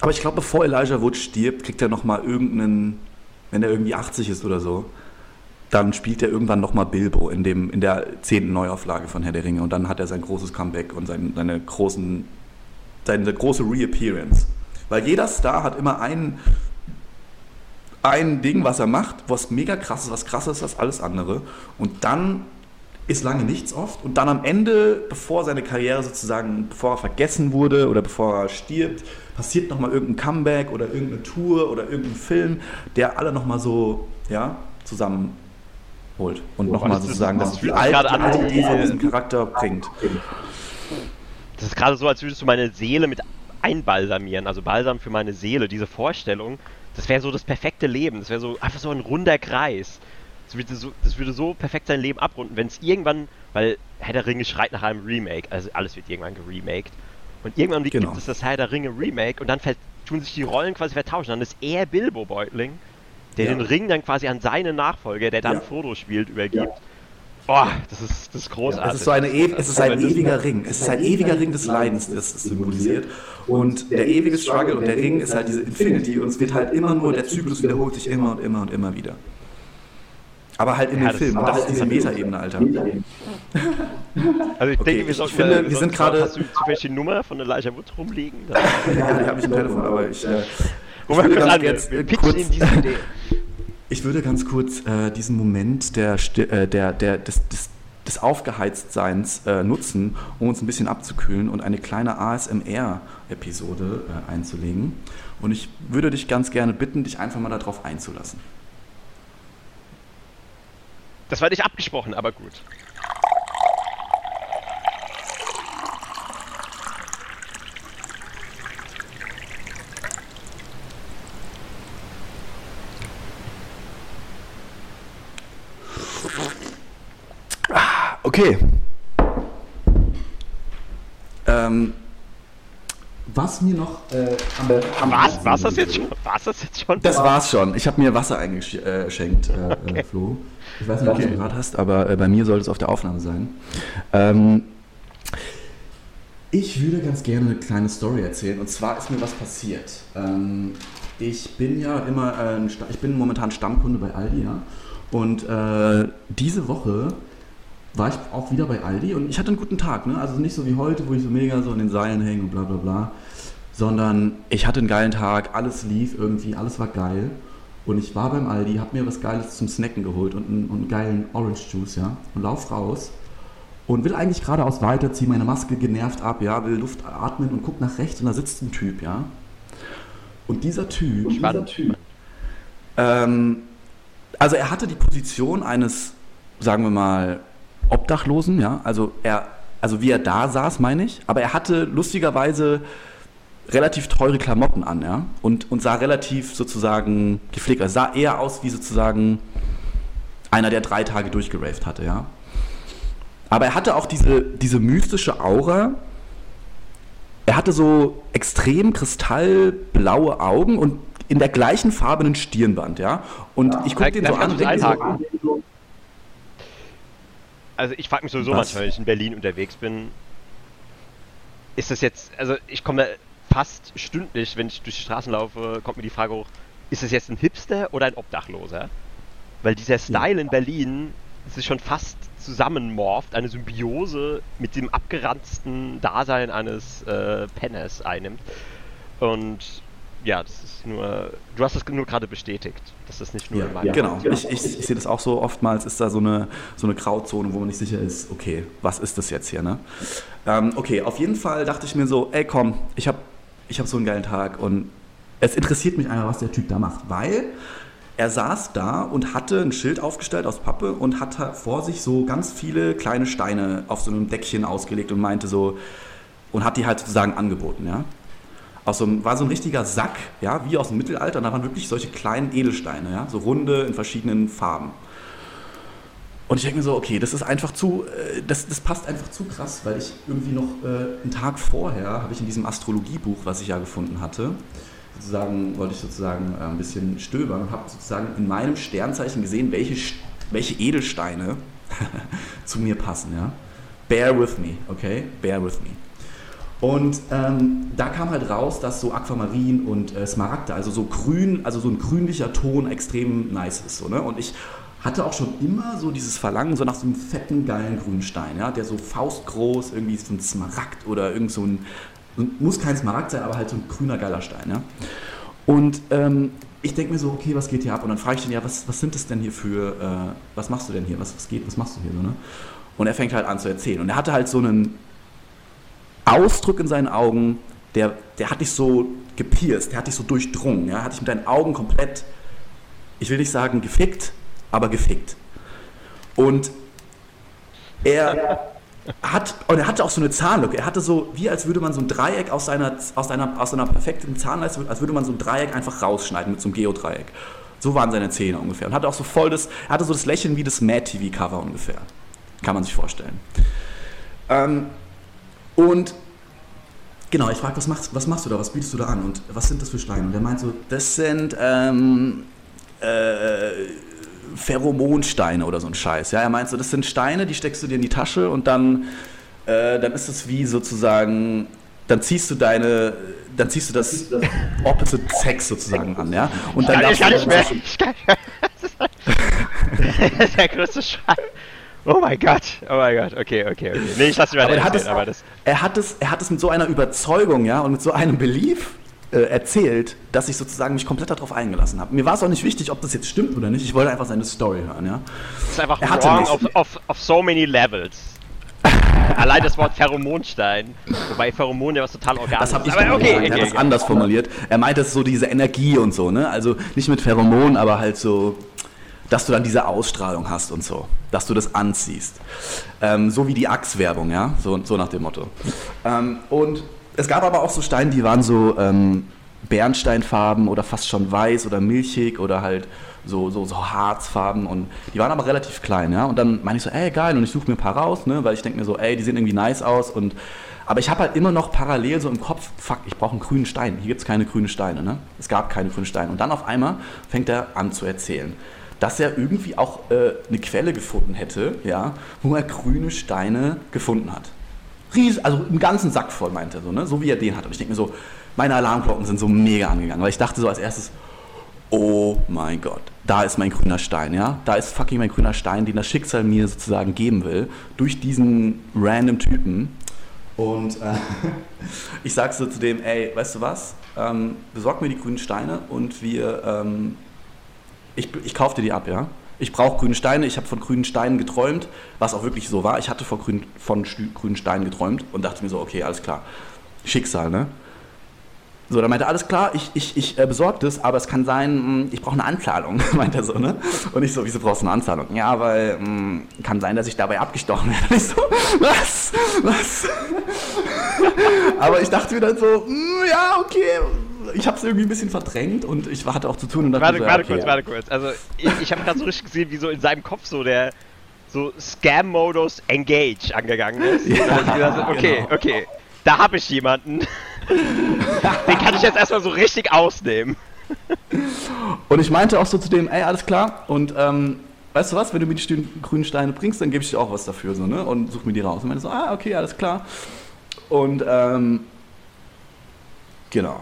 Aber ich glaube, bevor Elijah Wood stirbt, kriegt er nochmal irgendeinen, wenn er irgendwie 80 ist oder so, dann spielt er irgendwann nochmal Bilbo in, dem, in der zehnten Neuauflage von Herr der Ringe und dann hat er sein großes Comeback und sein, seine, großen, seine große Reappearance. Weil jeder Star hat immer ein, ein Ding, was er macht, was mega krass ist, was krasser ist als alles andere. Und dann ist lange nichts oft. Und dann am Ende, bevor seine Karriere sozusagen, bevor er vergessen wurde oder bevor er stirbt, passiert nochmal irgendein Comeback oder irgendeine Tour oder irgendein Film, der alle nochmal so, ja, zusammenholt. Und oh, nochmal sozusagen das, die alte, die alte Idee von diesem Charakter bringt. Das ist gerade so, als würdest du meine Seele mit einbalsamieren, also Balsam für meine Seele, diese Vorstellung. Das wäre so das perfekte Leben. Das wäre so einfach so ein runder Kreis. Das würde so, das würde so perfekt sein Leben abrunden, wenn es irgendwann, weil Herr der Ringe schreit nach einem Remake, also alles wird irgendwann geremaked. Und irgendwann genau. gibt es das Herr der Ringe Remake und dann tun sich die Rollen quasi vertauschen. Dann ist er Bilbo Beutling, der ja. den Ring dann quasi an seinen Nachfolger, der dann ja. Frodo spielt, übergibt. Ja. Boah, das ist, das ist großartig. Ja, es ist, so eine e es ist ein ewiger Ring. Es ist ein ewiger Ring des Leidens, das es symbolisiert. Und der ewige Struggle und der Ring ist halt diese Infinity und es wird halt immer nur, der Zyklus wiederholt sich immer und immer und immer wieder. Aber halt in Ja, dem das- Film, das das ist diese Metaebene, Alter. Also ich Okay, denke, wir ich sollten finde, mal- wir sind gerade- Hast du zufällig die Nummer von Elijah Wood rumliegen? Ja, ich habe nicht ein Telefon, aber ich, äh, mal würde ganz an, jetzt, wir äh, kurz- ihm diese Idee. ich würde ganz kurz äh, diesen Moment der, äh, der, der, des, des, des Aufgeheiztseins äh, nutzen, um uns ein bisschen abzukühlen und eine kleine ASMR-Episode äh, einzulegen. Und ich würde dich ganz gerne bitten, dich einfach mal darauf einzulassen. Das war nicht abgesprochen, aber gut. Okay. Ähm, was mir noch äh, am, Was? War's das jetzt schon? War's das jetzt schon? Das war's schon. Ich habe mir Wasser eingeschenkt, äh, äh, Flo. Ich weiß nicht, ob du es gerade hast, aber äh, bei mir sollte es auf der Aufnahme sein. Ähm, ich würde ganz gerne eine kleine Story erzählen. Und zwar ist mir was passiert. Ähm, ich bin ja immer, äh, ein ich bin momentan Stammkunde bei Aldi, ja. Und äh, diese Woche war ich auch wieder bei Aldi und ich hatte einen guten Tag. Ne? Also nicht so wie heute, wo ich so mega so in den Seilen hänge und bla bla bla. Sondern ich hatte einen geilen Tag, alles lief irgendwie, alles war geil. Und ich war beim Aldi, habe mir was Geiles zum Snacken geholt und einen, und einen geilen Orange Juice, ja. Und lauf raus und will eigentlich geradeaus weiter, ziehe meine Maske genervt ab, ja, will Luft atmen und guck nach rechts und da sitzt ein Typ, ja. Und dieser Typ, dieser Spannend. Typ, ähm, also er hatte die Position eines, sagen wir mal, Obdachlosen, ja, also er, also wie er da saß, meine ich, aber er hatte lustigerweise relativ teure Klamotten an, ja, und, und sah relativ sozusagen gepflegt, also sah eher aus wie sozusagen einer, der drei Tage durchgeraved hatte, ja. Aber er hatte auch diese, diese mystische Aura. Er hatte so extrem kristallblaue Augen und in der gleichen Farbe einen Stirnband, ja. Und ich gucke den so an und denke so? Also ich frage mich sowieso Was? manchmal, wenn ich in Berlin unterwegs bin, ist das jetzt, also ich komme fast stündlich, wenn ich durch die Straßen laufe, kommt mir die Frage hoch, ist das jetzt ein Hipster oder ein Obdachloser? Weil dieser Style in Berlin sich schon fast zusammenmorpht, eine Symbiose mit dem abgeranzten Dasein eines äh, Penners einnimmt. Und ja, das ist nur, du hast das nur gerade bestätigt, dass das nicht nur Ja, in meiner genau. Ich, ich, ich sehe das auch so oftmals, ist da so eine, so eine Grauzone, wo man nicht sicher ist, okay, was ist das jetzt hier, ne? Ähm, okay, auf jeden Fall dachte ich mir so, ey komm, ich habe ich hab so einen geilen Tag und es interessiert mich einfach, was der Typ da macht, weil er saß da und hatte ein Schild aufgestellt aus Pappe und hatte vor sich so ganz viele kleine Steine auf so einem Deckchen ausgelegt und meinte so, und hat die halt sozusagen angeboten, ja? Aus so einem, war so ein richtiger Sack, ja, wie aus dem Mittelalter. Und da waren wirklich solche kleinen Edelsteine, ja, so runde in verschiedenen Farben. Und ich denke mir so, okay, das ist einfach zu, äh, das, das passt einfach zu krass, weil ich irgendwie noch äh, einen Tag vorher habe ich in diesem Astrologiebuch, was ich ja gefunden hatte, sozusagen, wollte ich sozusagen äh, ein bisschen stöbern und habe sozusagen in meinem Sternzeichen gesehen, welche, welche Edelsteine zu mir passen, ja. Bear with me, okay? Bear with me. Und ähm, da kam halt raus, dass so Aquamarin und äh, Smaragde, also so grün, also so ein grünlicher Ton extrem nice ist. So, ne? Und ich hatte auch schon immer so dieses Verlangen so nach so einem fetten, geilen grünen Stein, ja? der so faustgroß, irgendwie so ein Smaragd oder irgend so ein, muss kein Smaragd sein, aber halt so ein grüner, geiler Stein. Ja? Und ähm, ich denke mir so, okay, was geht hier ab? Und dann frage ich ihn, ja, was, was sind das denn hier für, äh, was machst du denn hier? Was, was geht, was machst du hier so, ne? Und er fängt halt an zu erzählen. Und er hatte halt so einen Ausdruck in seinen Augen, der, der hat dich so gepierst, der hat dich so durchdrungen, ja, hat dich mit deinen Augen komplett, ich will nicht sagen gefickt, aber gefickt. Und er hat, und er hatte auch so eine Zahnlücke, er hatte so, wie als würde man so ein Dreieck aus seiner, aus einer, aus einer perfekten Zahnleiste, als würde man so ein Dreieck einfach rausschneiden mit so einem Geodreieck. So waren seine Zähne ungefähr. Und hatte auch so voll das, er hatte so das Lächeln wie das Mad-TV-Cover ungefähr. Kann man sich vorstellen. Ähm, und genau, ich frage, was machst, was machst du da, was bietest du da an und was sind das für Steine? Und er meint so, das sind ähm, äh, Pheromonsteine oder so ein Scheiß. Ja, er meint so, das sind Steine, die steckst du dir in die Tasche und dann, äh, dann ist es wie sozusagen, dann ziehst du deine, dann ziehst du das Opposite Sex sozusagen an, ja. Und dann Kann ich darfst du nicht mehr. Ich kann, der größte Schrein. Oh mein Gott, oh mein Gott, okay, okay, okay. Nee, ich lasse mich Aber weiter er hat, es, aber das. er, hat es, er hat es mit so einer Überzeugung, ja, und mit so einem Belief äh, erzählt, dass ich sozusagen mich komplett darauf eingelassen habe. Mir war es auch nicht wichtig, ob das jetzt stimmt oder nicht. Ich wollte einfach seine Story hören, ja. Das ist einfach Er hatte wrong auf, auf, auf so many levels. Allein das Wort Pheromonstein. Wobei Pheromon ja was total organisches Das habe ich Aber formuliert. okay, er hat okay, das okay. anders formuliert. Er meinte es ist so diese Energie und so, ne? Also nicht mit Pheromonen, aber halt so, dass du dann diese Ausstrahlung hast und so. Dass du das anziehst. Ähm, so wie die Axe-Werbung, ja? So, so nach dem Motto. Ähm, und es gab aber auch so Steine, die waren so ähm, Bernsteinfarben oder fast schon weiß oder milchig oder halt so, so, so Harzfarben und die waren aber relativ klein, ja. Und dann meine ich so, ey, geil, und ich suche mir ein paar raus, ne, weil ich denke mir so, ey, die sehen irgendwie nice aus und aber ich habe halt immer noch parallel so im Kopf, fuck, ich brauche einen grünen Stein. Hier gibt es keine grünen Steine, ne? Es gab keine grünen Steine. Und dann auf einmal fängt er an zu erzählen, dass er irgendwie auch äh, eine Quelle gefunden hätte, ja, wo er grüne Steine gefunden hat. Ries, also einen ganzen Sack voll, meinte er so, ne? So wie er den hat. Und ich denke mir so, meine Alarmglocken sind so mega angegangen, weil ich dachte so als erstes, oh mein Gott, da ist mein grüner Stein, ja? Da ist fucking mein grüner Stein, den das Schicksal mir sozusagen geben will, durch diesen random Typen. Und äh, ich sag so zu dem, ey, weißt du was? Ähm, besorg mir die grünen Steine und wir, ähm, ich, ich kauf dir die ab, ja? Ich brauche grüne Steine, ich habe von grünen Steinen geträumt, was auch wirklich so war. Ich hatte von, grün, von grünen Steinen geträumt und dachte mir so, okay, alles klar. Schicksal, ne? So, dann meinte er, alles klar, ich, ich, ich äh, besorge das, aber es kann sein, mh, ich brauche eine Anzahlung, meint er so, ne? Und ich so, wieso brauchst du eine Anzahlung? Ja, weil mh, kann sein, dass ich dabei abgestochen werde. Und ich so, was? Was? aber ich dachte mir dann so, mh, ja, okay. Ich habe es irgendwie ein bisschen verdrängt und ich hatte auch zu tun und dachte Warte, so, warte okay, kurz, warte kurz. Also, ich, ich habe gerade so richtig gesehen, wie so in seinem Kopf so der so Scam-Modus Engage angegangen ist. Ja, gedacht, okay, genau. okay, da habe ich jemanden. Den kann ich jetzt erstmal so richtig ausnehmen. Und ich meinte auch so zu dem, ey, alles klar. Und ähm, weißt du was, wenn du mir die grünen Steine bringst, dann gebe ich dir auch was dafür, so, ne? Und such mir die raus. Und meinte so, ah, okay, alles klar. Und ähm, genau.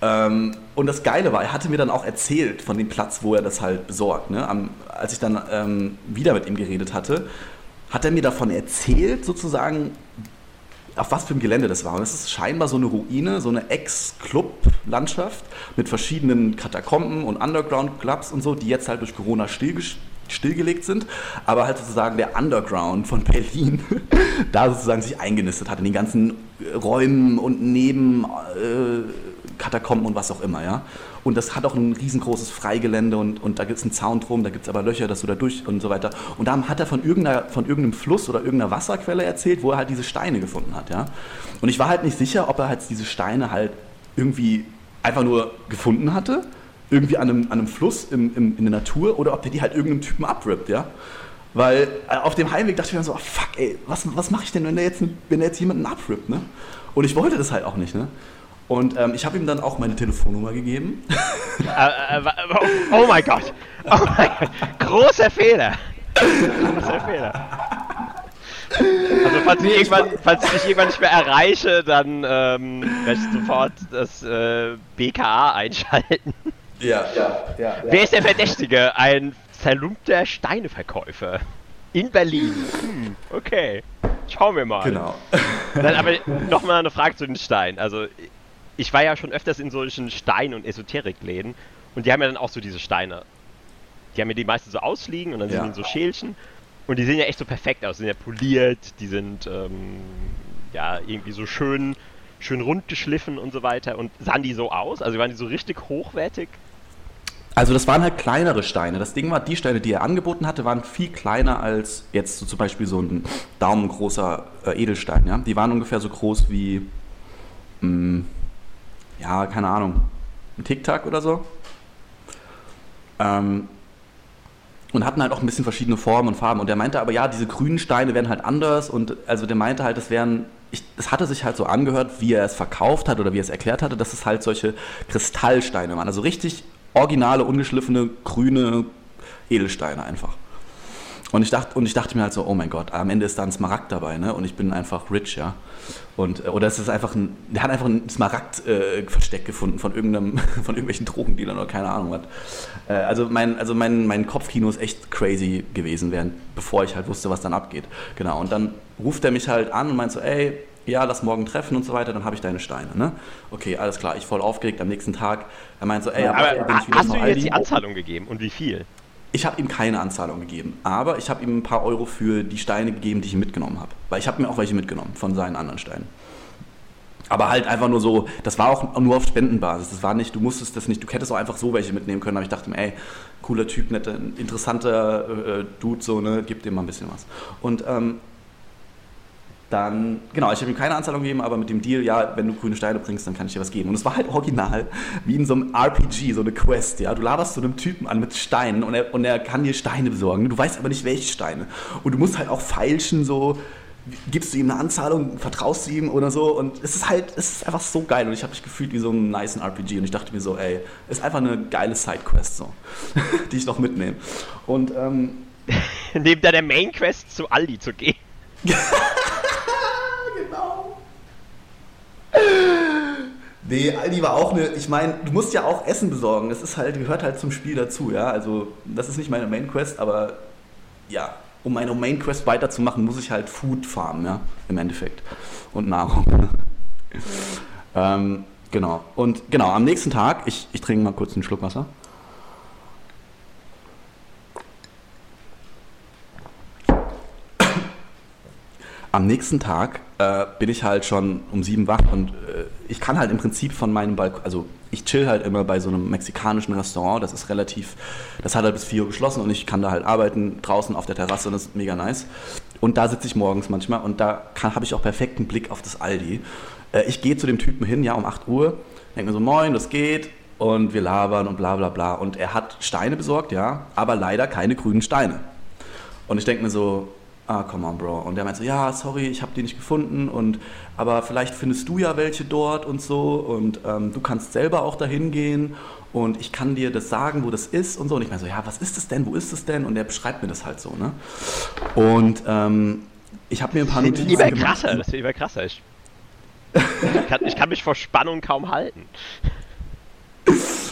Ähm, und das Geile war, er hatte mir dann auch erzählt von dem Platz, wo er das halt besorgt. Ne? Am, als ich dann ähm, wieder mit ihm geredet hatte, hat er mir davon erzählt, sozusagen, auf was für ein Gelände das war. Und es ist scheinbar so eine Ruine, so eine Ex-Club-Landschaft mit verschiedenen Katakomben und Underground-Clubs und so, die jetzt halt durch Corona stillges- stillgelegt sind, aber halt sozusagen der Underground von Berlin da sozusagen sich eingenistet hat in den ganzen Räumen und Neben äh, Katakomben und was auch immer, ja. Und das hat auch ein riesengroßes Freigelände und, und da gibt es einen Zaun drum, da gibt es aber Löcher, dass du da durch und so weiter. Und da hat er von, irgendeiner, von irgendeinem Fluss oder irgendeiner Wasserquelle erzählt, wo er halt diese Steine gefunden hat, ja. Und ich war halt nicht sicher, ob er halt diese Steine halt irgendwie einfach nur gefunden hatte, irgendwie an einem, an einem Fluss im, im, in der Natur, oder ob der die halt irgendeinem Typen abrippt, ja. Weil äh, auf dem Heimweg dachte ich mir so, oh, fuck, ey, was, was mache ich denn, wenn der, jetzt, wenn der jetzt jemanden abrippt, ne? Und ich wollte das halt auch nicht, ne? Und ähm, ich habe ihm dann auch meine Telefonnummer gegeben. Äh, äh, wa- oh, oh mein Gott. Oh mein Gott. Großer Fehler. Großer Fehler. Also falls ich, irgendwann, falls ich dich irgendwann nicht mehr erreiche, dann ähm, werde ich sofort das äh, BKA einschalten. Ja, ja, ja. Wer ist der Verdächtige? Ein zerlumpter Steineverkäufer. In Berlin. Hm, okay. Schauen wir mal. Genau. Dann aber nochmal eine Frage zu den Steinen. Also, ich war ja schon öfters in solchen Stein- und Esoterikläden und die haben ja dann auch so diese Steine. Die haben ja die meisten so ausliegen und dann Ja. sind so Schälchen. Und die sehen ja echt so perfekt aus. Die sind ja poliert, die sind ähm, ja irgendwie so schön, schön rund geschliffen und so weiter. Und sahen die so aus? Also waren die so richtig hochwertig? Also das waren halt kleinere Steine. Das Ding war, die Steine, die er angeboten hatte, waren viel kleiner als jetzt so zum Beispiel so ein daumengroßer äh, Edelstein. Ja? Die waren ungefähr so groß wie, mh, ja, keine Ahnung, ein Tic-Tac oder so. Ähm, und hatten halt auch ein bisschen verschiedene Formen und Farben. Und der meinte aber, ja, diese grünen Steine wären halt anders. Und also der meinte halt, das wären, es hatte sich halt so angehört, wie er es verkauft hat oder wie er es erklärt hatte, dass es halt solche Kristallsteine waren. Also richtig originale, ungeschliffene, grüne Edelsteine einfach. Und ich dachte, und ich dachte mir halt so, oh mein Gott, am Ende ist da ein Smaragd dabei, ne? Und ich bin einfach rich, ja. Und, äh, oder es ist einfach ein, der hat einfach ein Smaragd-Versteck äh, gefunden von irgendeinem, von irgendwelchen Drogendealern oder keine Ahnung was. Äh, also mein, also mein, mein Kopfkino ist echt crazy gewesen, während, bevor ich halt wusste, was dann abgeht. Genau. Und dann ruft er mich halt an und meint so, ey, ja, lass morgen treffen und so weiter, dann habe ich deine Steine. Ne? Okay, alles klar, ich voll aufgeregt am nächsten Tag. Er meint so, ey, aber, aber hast du jetzt die Anzahlung gegeben und wie viel? Ich habe ihm keine Anzahlung gegeben, aber ich habe ihm ein paar Euro für die Steine gegeben, die ich mitgenommen habe. Weil ich habe mir auch welche mitgenommen von seinen anderen Steinen. Aber halt einfach nur so, das war auch nur auf Spendenbasis. Das war nicht, du musstest das nicht, du hättest auch einfach so welche mitnehmen können. Aber ich dachte mir, ey, cooler Typ, netter, interessanter äh, Dude, so, ne, gib dem mal ein bisschen was. Und ähm, dann, genau, ich habe ihm keine Anzahlung gegeben, aber mit dem Deal, ja, wenn du grüne Steine bringst, dann kann ich dir was geben. Und es war halt original, wie in so einem RPG, so eine Quest, ja. Du laberst so einem Typen an mit Steinen und er, und er kann dir Steine besorgen. Du weißt aber nicht, welche Steine. Und du musst halt auch feilschen, so, gibst du ihm eine Anzahlung, vertraust du ihm oder so. Und es ist halt, es ist einfach so geil. Und ich habe mich gefühlt wie so ein nice RPG. Und ich dachte mir so, ey, ist einfach eine geile Sidequest, so, die ich noch mitnehme. Und, ähm, Neben deiner Main Quest zu Aldi zu gehen. Nee, Aldi war auch eine, ich meine, du musst ja auch Essen besorgen. Das ist halt, gehört halt zum Spiel dazu, ja. Also, das ist nicht meine Main Quest, aber ja, um meine Main Quest weiterzumachen, muss ich halt Food farmen, ja, im Endeffekt. Und Nahrung. ähm, genau. Und genau, am nächsten Tag, ich, ich trinke mal kurz einen Schluck Wasser. Am nächsten Tag äh, bin ich halt schon um sieben wach und äh, ich kann halt im Prinzip von meinem Balkon, also ich chill halt immer bei so einem mexikanischen Restaurant, das ist relativ, das hat halt bis vier Uhr geschlossen und ich kann da halt arbeiten draußen auf der Terrasse und das ist mega nice. Und da sitze ich morgens manchmal und da habe ich auch perfekten Blick auf das Aldi. Äh, ich gehe zu dem Typen hin, ja, um 8 Uhr, denke mir so, moin, das geht und wir labern und bla bla bla. Und er hat Steine besorgt, ja, aber leider keine grünen Steine. Und ich denke mir so, ah, come on, Bro. Und der meint so, ja, sorry, ich habe die nicht gefunden, und, aber vielleicht findest du ja welche dort und so und ähm, du kannst selber auch dahin gehen und ich kann dir das sagen, wo das ist und so. Und ich meine so, ja, was ist das denn, wo ist das denn? Und der beschreibt mir das halt so, ne? Und ähm, ich habe mir ein paar Notizen gemacht. Krasser, das ist immer krasser. Ich, ich, kann, ich kann mich vor Spannung kaum halten.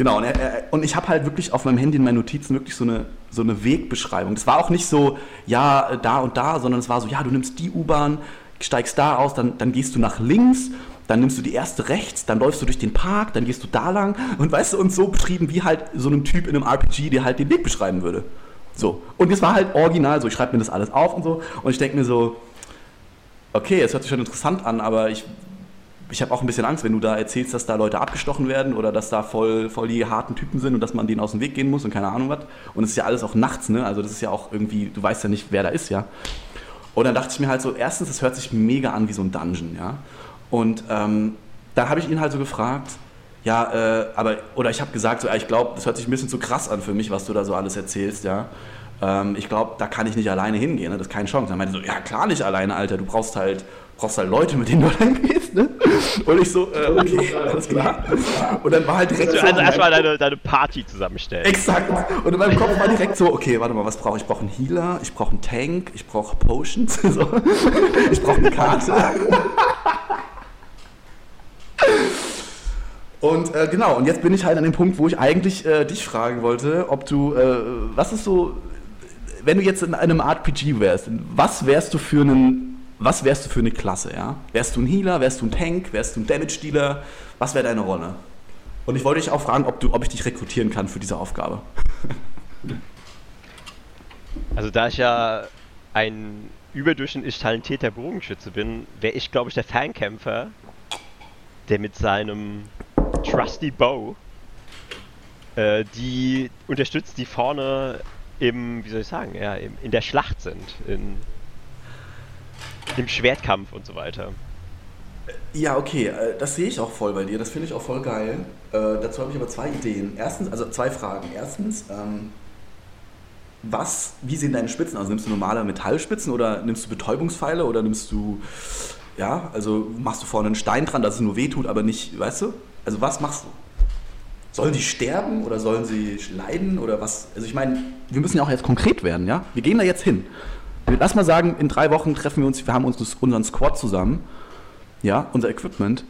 Genau, und, er, und ich habe halt wirklich auf meinem Handy in meinen Notizen wirklich so eine, so eine Wegbeschreibung. Das war auch nicht so, ja, da und da, sondern es war so, ja, du nimmst die U-Bahn, steigst da aus, dann, dann gehst du nach links, dann nimmst du die erste rechts, dann läufst du durch den Park, dann gehst du da lang und weißt du, und so beschrieben, wie halt so einem Typ in einem RPG, der halt den Weg beschreiben würde. So. Und es war halt original so, ich schreibe mir das alles auf und so und ich denke mir so, okay, es hört sich schon interessant an, aber ich ich habe auch ein bisschen Angst, wenn du da erzählst, dass da Leute abgestochen werden oder dass da voll, voll die harten Typen sind und dass man denen aus dem Weg gehen muss und keine Ahnung was. Und es ist ja alles auch nachts, ne? Also das ist ja auch irgendwie, du weißt ja nicht, wer da ist, ja. Und dann dachte ich mir halt so, erstens, das hört sich mega an wie so ein Dungeon, ja. Und ähm, dann habe ich ihn halt so gefragt, ja, äh, aber, oder ich habe gesagt, so, ja, ich glaube, das hört sich ein bisschen zu krass an für mich, was du da so alles erzählst, ja. Ähm, ich glaube, da kann ich nicht alleine hingehen, ne? das ist keine Chance. Dann meinte so, ja klar nicht alleine, Alter, du brauchst halt brauchst halt Leute, mit denen du dann gehst, ne? Und ich so, äh, okay, alles klar. Und dann war halt direkt also, so... Also erstmal deine, deine Party zusammenstellen. Exakt. Und in meinem Kopf war direkt so, okay, warte mal, was brauche ich? Ich brauche einen Healer, ich brauche einen Tank, ich brauche Potions, so. ich brauche eine Karte. Und äh, genau, und jetzt bin ich halt an dem Punkt, wo ich eigentlich äh, dich fragen wollte, ob du, äh, was ist so, wenn du jetzt in einem RPG wärst, was wärst du für einen was wärst du für eine Klasse, ja? Wärst du ein Healer, wärst du ein Tank, wärst du ein Damage-Dealer? Was wäre deine Rolle? Und ich wollte dich auch fragen, ob, du, ob ich dich rekrutieren kann für diese Aufgabe. Also da ich ja ein überdurchschnittlich talentierter Bogenschütze bin, wäre ich, glaube ich, der Fernkämpfer, der mit seinem Trusty Bow äh, die unterstützt, die vorne im, wie soll ich sagen, ja, in der Schlacht sind, in im Schwertkampf und so weiter. Ja, okay, äh, das sehe ich auch voll bei dir, das finde ich auch voll geil. Äh, dazu habe ich aber zwei Ideen. Erstens, also zwei Fragen. Erstens, ähm, was, wie sehen deine Spitzen aus? Nimmst du normale Metallspitzen oder nimmst du Betäubungspfeile oder nimmst du, ja, also machst du vorne einen Stein dran, dass es nur weh tut, aber nicht, weißt du? Also was machst du? Sollen sie sterben oder sollen sie leiden oder was? Also ich meine, wir müssen ja auch jetzt konkret werden, ja? Wir gehen da jetzt hin. Lass mal sagen, in drei Wochen treffen wir uns, wir haben uns unseren Squad zusammen, ja, unser Equipment.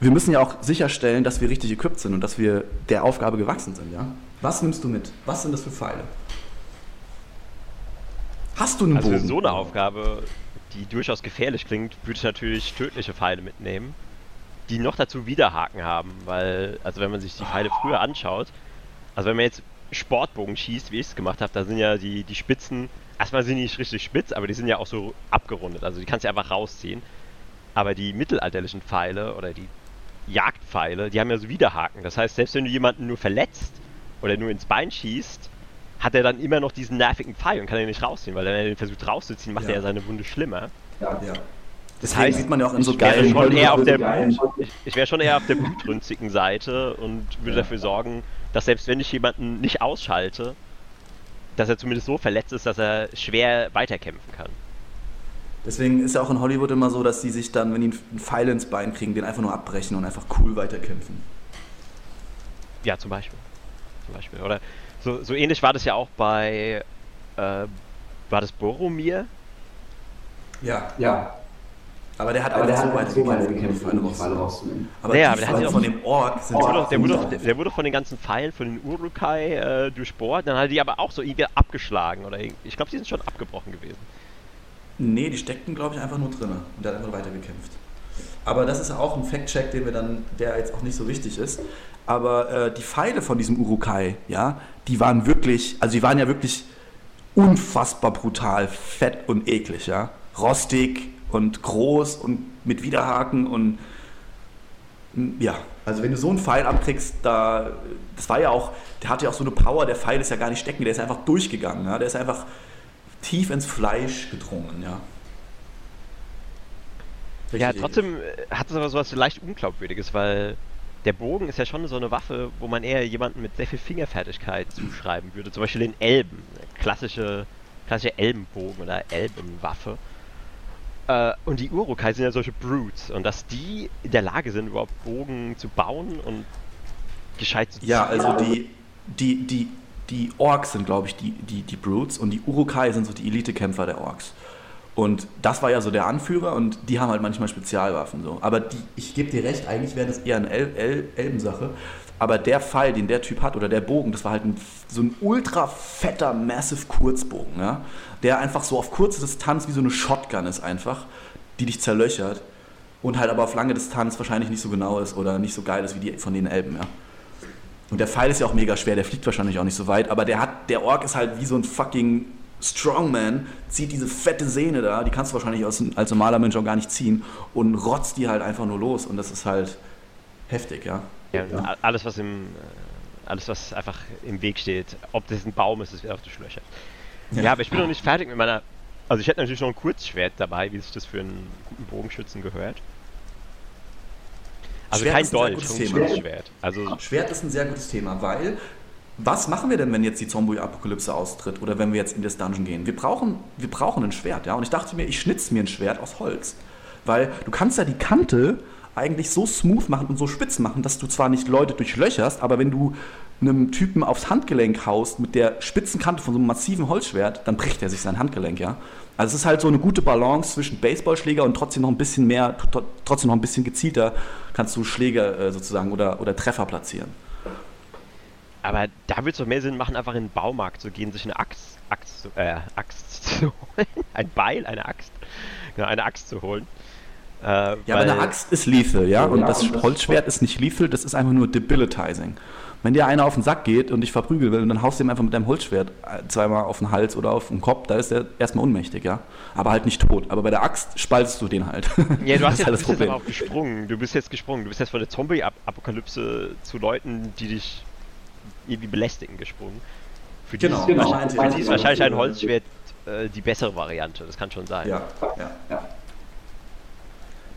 Wir müssen ja auch sicherstellen, dass wir richtig equipped sind und dass wir der Aufgabe gewachsen sind, ja? Was nimmst du mit? Was sind das für Pfeile? Hast du einen also Bogen? für so eine Aufgabe, die durchaus gefährlich klingt, würde ich natürlich tödliche Pfeile mitnehmen, die noch dazu Widerhaken haben, weil, also wenn man sich die Pfeile früher anschaut, also wenn man jetzt Sportbogen schießt, wie ich es gemacht habe, da sind ja die, die Spitzen, erstmal sind die nicht richtig spitz, aber die sind ja auch so abgerundet, also die kannst du einfach rausziehen. Aber die mittelalterlichen Pfeile oder die Jagdpfeile, die haben ja so Widerhaken. Das heißt, selbst wenn du jemanden nur verletzt oder nur ins Bein schießt, hat er dann immer noch diesen nervigen Pfeil und kann ihn nicht rausziehen, weil wenn er den versucht rauszuziehen, macht Ja. er ja seine Wunde schlimmer. ja. Das Deswegen heißt, sieht man ja auch in so ich wäre geilen schon eher auf der geilen- ich, ich wäre schon eher auf der blutrünstigen Seite und würde Ja. dafür sorgen, dass selbst wenn ich jemanden nicht ausschalte, dass er zumindest so verletzt ist, dass er schwer weiterkämpfen kann. Deswegen ist ja auch in Hollywood immer so, dass die sich dann, wenn die einen Pfeil ins Bein kriegen, den einfach nur abbrechen und einfach cool weiterkämpfen. Ja, zum Beispiel. Zum Beispiel. Oder so, so ähnlich war das ja auch bei äh, war das Boromir? Ja. Ja, Aber der hat aber der hat so weit gekämpft, gekämpft, um die Pfeile rauszunehmen. Aber Ja, die aber der hat von dem Ork sind Der wurde, auch der, wurde, unter- der wurde von den ganzen Pfeilen von den Urukai äh, durchbohrt, dann hat er die aber auch so irgendwie abgeschlagen oder ich glaube, die sind schon abgebrochen gewesen. Nee, die steckten, glaube ich, einfach nur drin. Und der hat einfach weitergekämpft. Aber das ist ja auch ein Fact-Check, den wir dann, der jetzt auch nicht so wichtig ist. Aber äh, die Pfeile von diesem Urukai, ja, die waren wirklich, also die waren ja wirklich unfassbar brutal, fett und eklig, ja. Rostig und groß und mit Widerhaken und ja, also wenn du so einen Pfeil abkriegst, da, das war ja auch, der hatte ja auch so eine Power, der Pfeil ist ja gar nicht stecken, der ist einfach durchgegangen, ja, der ist einfach tief ins Fleisch gedrungen, ja. Ja, Richtig trotzdem äh, hat es aber sowas leicht Unglaubwürdiges, weil der Bogen ist ja schon so eine Waffe, wo man eher jemanden mit sehr viel Fingerfertigkeit zuschreiben würde. Zum Beispiel den Elben. Klassische, klassische Elbenbogen oder Elbenwaffe. Äh, und die Urukai sind ja solche Brutes. Und dass die in der Lage sind, überhaupt Bogen zu bauen und gescheit zu Ja, also die, die, die, die Orks sind, glaube ich, die, die, die Brutes und die Urukai sind so die Elitekämpfer der Orks. Und das war ja so der Anführer und die haben halt manchmal Spezialwaffen so. Aber die, ich gebe dir recht, eigentlich wäre das eher eine El El Elbensache. Aber der Pfeil, den der Typ hat, oder der Bogen, das war halt ein, so ein ultra fetter, massive Kurzbogen, ja? Der einfach so auf kurze Distanz wie so eine Shotgun ist einfach, die dich zerlöchert und halt aber auf lange Distanz wahrscheinlich nicht so genau ist oder nicht so geil ist wie die von den Elben, ja. Und der Pfeil ist ja auch mega schwer, der fliegt wahrscheinlich auch nicht so weit, aber der hat, der Ork ist halt wie so ein fucking Strongman, zieht diese fette Sehne da, die kannst du wahrscheinlich als, als normaler Mensch auch gar nicht ziehen und rotzt die halt einfach nur los und das ist halt heftig, ja. Ja, und a- alles, was im, äh, alles, was einfach im Weg steht, ob das ein Baum ist, das wird auch durchlöchert. Ja. aber ich bin noch nicht fertig mit meiner. Also ich hätte natürlich noch ein Kurzschwert dabei, wie sich das für einen guten Bogenschützen gehört. Also Schwert kein ist ein sehr Dolch, gutes ein Thema. Kurzschwert. Also Schwert ist ein sehr gutes Thema, weil was machen wir denn, wenn jetzt die Zombie-Apokalypse austritt oder wenn wir jetzt in das Dungeon gehen? Wir brauchen, wir brauchen ein Schwert, ja. Und ich dachte mir, ich schnitze mir ein Schwert aus Holz. Weil du kannst ja die Kante eigentlich so smooth machen und so spitz machen, dass du zwar nicht Leute durchlöcherst, aber wenn du einem Typen aufs Handgelenk haust mit der spitzen Kante von so einem massiven Holzschwert, dann bricht er sich sein Handgelenk, ja. Also es ist halt so eine gute Balance zwischen Baseballschläger und trotzdem noch ein bisschen mehr, tr- trotzdem noch ein bisschen gezielter kannst du Schläger äh, sozusagen oder, oder Treffer platzieren. Aber da würde es doch mehr Sinn machen, einfach in den Baumarkt zu gehen, sich eine Axt, Axt, zu- äh, Axt zu holen. Ein Beil, eine Axt. Genau, eine Axt zu holen. Äh, Ja, aber eine Axt ist lethal, ja, und Ja, das und das- Holzschwert ist nicht lethal, das ist einfach nur debilitizing. Wenn dir einer auf den Sack geht und dich verprügeln will dann haust du ihm einfach mit deinem Holzschwert äh, zweimal auf den Hals oder auf den Kopf, da ist er erstmal ohnmächtig, ja. Aber halt nicht tot. Aber bei der Axt spaltest du den halt. Ja, du hast jetzt, halt du bist jetzt Problem. aber auch gesprungen. Du bist jetzt gesprungen. Du bist jetzt von der Zombie-Apokalypse zu Leuten, die dich irgendwie belästigen, gesprungen. Für die Genau, ist, genau. wahrscheinlich- für die ist wahrscheinlich ein Holzschwert äh, die bessere Variante. Das kann schon sein. Ja, ja, ja.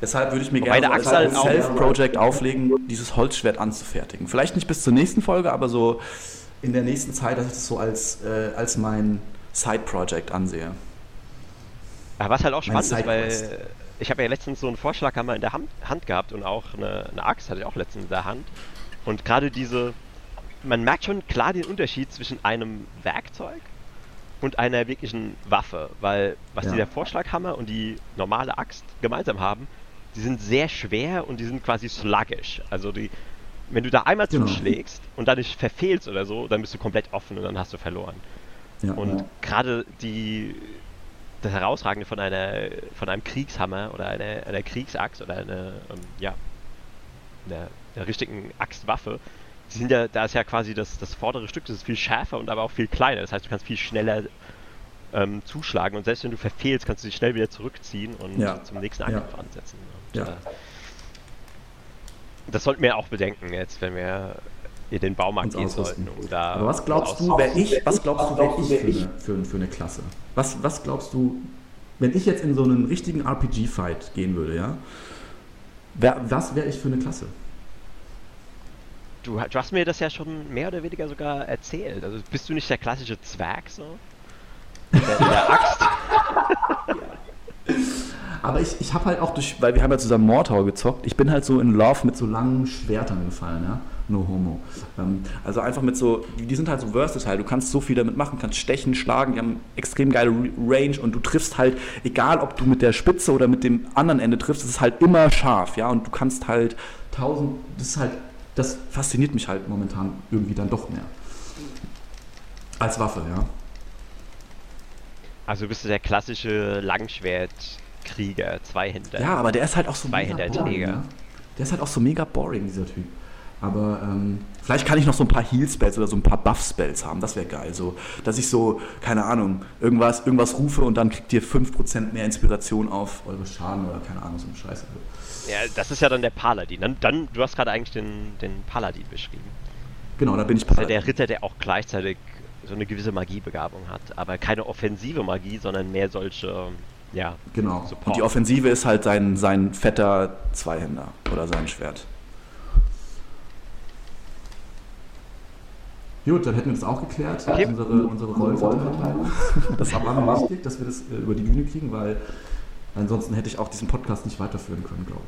Deshalb würde ich mir Wobei gerne der so auch- Self-Project auflegen, dieses Holzschwert anzufertigen. Vielleicht nicht bis zur nächsten Folge, aber so in der nächsten Zeit, dass ich das so als, äh, als mein Side-Project ansehe. Aber was halt auch spannend ist, weil ich habe ja letztens so einen Vorschlaghammer in der Hand, Hand gehabt und auch eine, eine Axt hatte ich auch letztens in der Hand. Und gerade diese man merkt schon klar den Unterschied zwischen einem Werkzeug und einer wirklichen Waffe, weil was Ja. dieser Vorschlaghammer und die normale Axt gemeinsam haben, die sind sehr schwer und die sind quasi sluggish. Also die, wenn du da einmal Genau. zuschlägst und dann nicht verfehlst oder so, dann bist du komplett offen und dann hast du verloren. Ja. Und gerade die das Herausragende von einer von einem Kriegshammer oder einer, einer Kriegsaxt oder einer ähm, ja einer, einer richtigen Axtwaffe, die sind ja, da ist ja quasi das, das vordere Stück, das ist viel schärfer und aber auch viel kleiner. Das heißt, du kannst viel schneller ähm, zuschlagen und selbst wenn du verfehlst, kannst du dich schnell wieder zurückziehen und Ja. zum nächsten Ja. Angriff ansetzen. Ja. äh, das sollten wir auch bedenken jetzt, wenn wir in den Baumarkt gehen ausrüsten. sollten. Um da Aber was glaubst du, wer ich, was glaubst du, wer ich für eine, für, für eine Klasse? Was, was glaubst du, wenn ich jetzt in so einen richtigen RPG-Fight gehen würde, ja? Wer, was wäre ich für eine Klasse? Du, du hast mir das ja schon mehr oder weniger sogar erzählt. Also bist du nicht der klassische Zwerg so? Der, der Axt? Aber ich, ich habe halt auch durch, weil wir haben ja zusammen Mordhau gezockt, ich bin halt so in Love mit so langen Schwertern gefallen, ja. No homo. Ähm, also einfach mit so, die, sind halt so versatile, du kannst so viel damit machen, kannst stechen, schlagen, die haben extrem geile Range und du triffst halt, egal ob du mit der Spitze oder mit dem anderen Ende triffst, es ist halt immer scharf, ja. Und du kannst halt tausend, das ist halt, das fasziniert mich halt momentan irgendwie dann doch mehr. Als Waffe, ja. Also bist du der klassische Langschwertkrieger, Zweihänder. Ja, aber der ist halt auch so mega Zweihänderträger. boring. Ne? Der ist halt auch so mega boring, dieser Typ. Aber ähm, vielleicht kann ich noch so ein paar Heal-Spells oder so ein paar Buff-Spells haben. Das wäre geil. So, dass ich so, keine Ahnung, irgendwas, irgendwas rufe und dann kriegt ihr 5% mehr Inspiration auf eure Schaden oder keine Ahnung, so eine Scheiße. Ja, das ist ja dann der Paladin. Dann, dann du hast gerade eigentlich den, den Paladin beschrieben. Genau, da bin ich Das ist ja Paladin. der Ritter, der auch gleichzeitig so eine gewisse Magiebegabung hat. Aber keine offensive Magie, sondern mehr solche, ja, Genau. Support. Und die Offensive ist halt sein, sein fetter Zweihänder oder sein Schwert. Gut, dann hätten wir das auch geklärt, Okay. unsere, unsere Rollenverteilung. Das war mir wichtig, dass wir das äh, über die Bühne kriegen, weil ansonsten hätte ich auch diesen Podcast nicht weiterführen können, glaube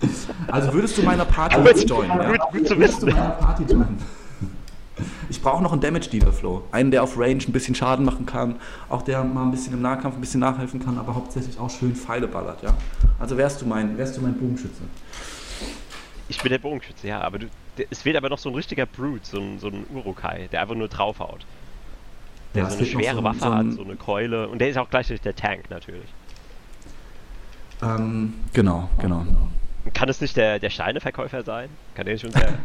ich. also würdest du meiner Party joinen? Ja? Würdest du meiner Party joinen? Ich brauche noch einen Damage Dealer Flow. Einen, der auf Range ein bisschen Schaden machen kann, auch der mal ein bisschen im Nahkampf ein bisschen nachhelfen kann, aber hauptsächlich auch schön Pfeile ballert, ja. Also wärst du mein, wärst du mein Bogenschütze. Ich bin der Bogenschütze, ja, aber du, es fehlt aber noch so ein richtiger Brute, so ein, so ein Urukai, der einfach nur draufhaut. Der Ja, so eine schwere so ein- Waffe so ein- hat, so eine Keule. Und der ist auch gleichzeitig der Tank natürlich. Ähm, genau, genau. Kann es nicht der, der Steineverkäufer sein? Kann der nicht unser.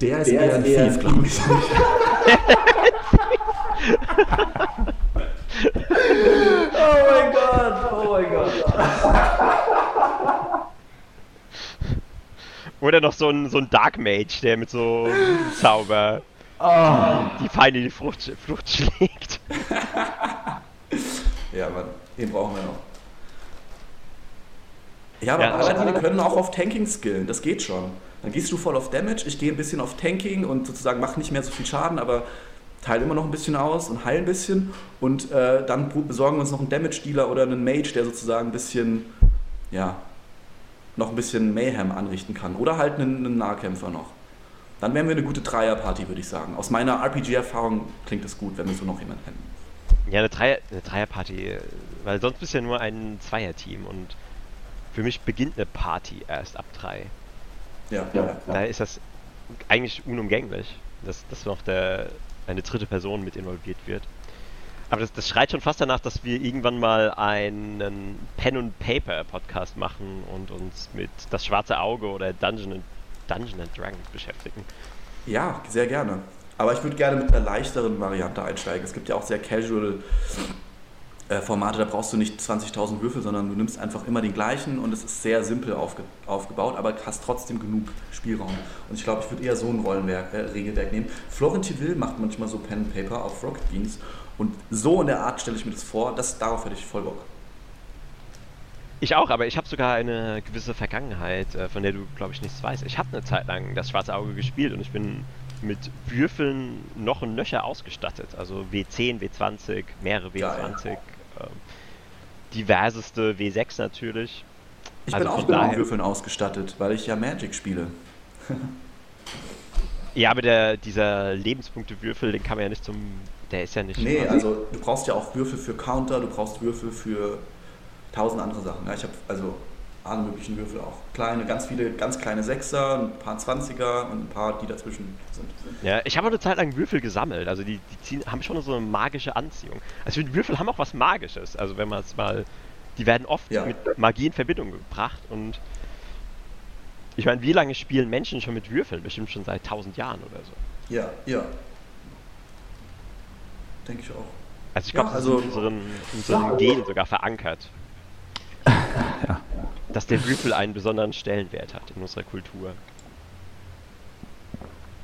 Der ist eher ein Thief, glaube ich. oh mein Gott, oh mein Gott. Oder noch so ein, so ein Dark Mage, der mit so Zauber die Feinde in die Flucht, Flucht schlägt. Ja, Mann, den brauchen wir noch. Ja, aber Ja, Paladine können auch auf Tanking skillen, das geht schon. Dann gehst du voll auf Damage, ich gehe ein bisschen auf Tanking und sozusagen mach nicht mehr so viel Schaden, aber teile immer noch ein bisschen aus und heil ein bisschen. Und äh, dann besorgen wir uns noch einen Damage-Dealer oder einen Mage, der sozusagen ein bisschen, ja, noch ein bisschen Mayhem anrichten kann. Oder halt einen, einen Nahkämpfer noch. Dann wären wir eine gute Dreier-Party, würde ich sagen. Aus meiner RPG-Erfahrung klingt es gut, wenn wir so noch jemanden hätten. Ja, eine, Dreier, eine Dreierparty, äh, weil sonst bist du ja nur ein Zweierteam und für mich beginnt eine Party erst ab drei. Ja, ja, Da ist das eigentlich unumgänglich, dass, dass noch der, eine dritte Person mit involviert wird. Aber das, das schreit schon fast danach, dass wir irgendwann mal einen Pen and Paper Podcast machen und uns mit das schwarze Auge oder Dungeon and, Dungeon and Dragons beschäftigen. Ja, sehr gerne. Aber ich würde gerne mit einer leichteren Variante einsteigen. Es gibt ja auch sehr casual äh, Formate, da brauchst du nicht 20.000 Würfel, sondern du nimmst einfach immer den gleichen und es ist sehr simpel aufge aufgebaut, aber hast trotzdem genug Spielraum. Und ich glaube, ich würde eher so ein Rollenwerk, äh, Regelwerk nehmen. Florentin Will macht manchmal so Pen and Paper auf Rocket Beans und so in der Art stelle ich mir das vor, das, darauf hätte ich voll Bock. Ich auch, aber ich habe sogar eine gewisse Vergangenheit, äh, von der du, glaube ich, nichts weißt. Ich habe eine Zeit lang das schwarze Auge gespielt und ich bin mit Würfeln noch und nöcher ausgestattet. Also W10, W20, mehrere W20, ähm, diverseste W6 natürlich. Ich Also bin auch mit Würfeln ausgestattet, weil ich ja Magic spiele. Ja, aber der, dieser Lebenspunktewürfel, den kann man ja nicht zum. Der ist ja nicht. Nee, also du brauchst ja auch Würfel für Counter, du brauchst Würfel für tausend andere Sachen. Ja, ich habe also alle möglichen Würfel auch. Kleine, ganz viele, ganz kleine Sechser, ein paar Zwanziger und ein paar, die dazwischen sind. Ja, ich habe eine Zeit lang Würfel gesammelt. Also die, die ziehen, haben schon so eine magische Anziehung. Also die Würfel haben auch was Magisches. Also wenn man es mal. Die werden oft Ja. mit Magie in Verbindung gebracht und. Ich meine, wie lange spielen Menschen schon mit Würfeln? Bestimmt schon seit tausend Jahren oder so. Ja, ja. Denke ich auch. Also ich Ja, glaube, das also- ist in unseren, in unseren Genen sogar verankert. Ja. Dass der Würfel einen besonderen Stellenwert hat in unserer Kultur.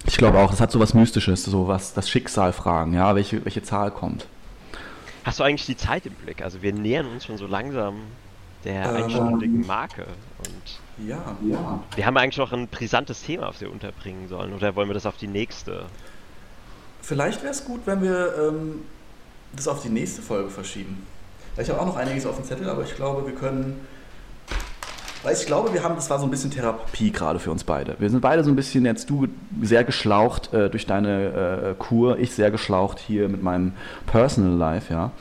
Ich glaube auch, das hat so was Mystisches, so was das Schicksal fragen, ja, welche, welche Zahl kommt. Hast du eigentlich die Zeit im Blick? Also wir nähern uns schon so langsam der Ähm. einstündigen Marke. Und Ja, ja. wir haben eigentlich noch ein brisantes Thema, auf wir unterbringen sollen. Oder wollen wir das auf die nächste? Vielleicht wäre es gut, wenn wir ähm, das auf die nächste Folge verschieben. Ich habe auch noch einiges auf dem Zettel, aber ich glaube, wir können. Weil ich glaube, wir haben, das war so ein bisschen Therapie gerade für uns beide. Wir sind beide so ein bisschen jetzt, du sehr geschlaucht äh, durch deine äh, Kur, ich sehr geschlaucht hier mit meinem Personal Life, ja.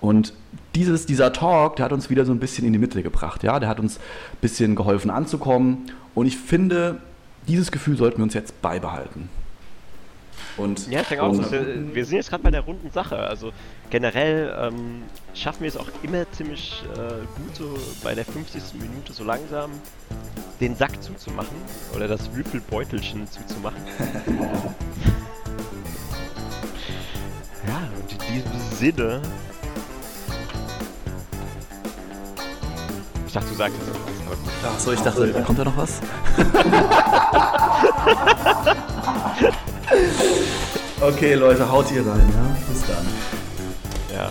Und dieses, dieser Talk, der hat uns wieder so ein bisschen in die Mitte gebracht, ja. Der hat uns ein bisschen geholfen anzukommen. Und ich finde, dieses Gefühl sollten wir uns jetzt beibehalten. Und, Ja, ich denke auch, und, dass wir, wir sind jetzt gerade bei der runden Sache. Also generell ähm, schaffen wir es auch immer ziemlich äh, gut, so bei der 50. Minute so langsam den Sack zuzumachen oder das Würfelbeutelchen zuzumachen. ja, und in diesem Sinne. Ich dachte, du sagst jetzt noch was, aber gut. Ach so, ich dachte, kommt da noch was? okay, Leute, haut ihr rein, ja? Bis dann. Ja.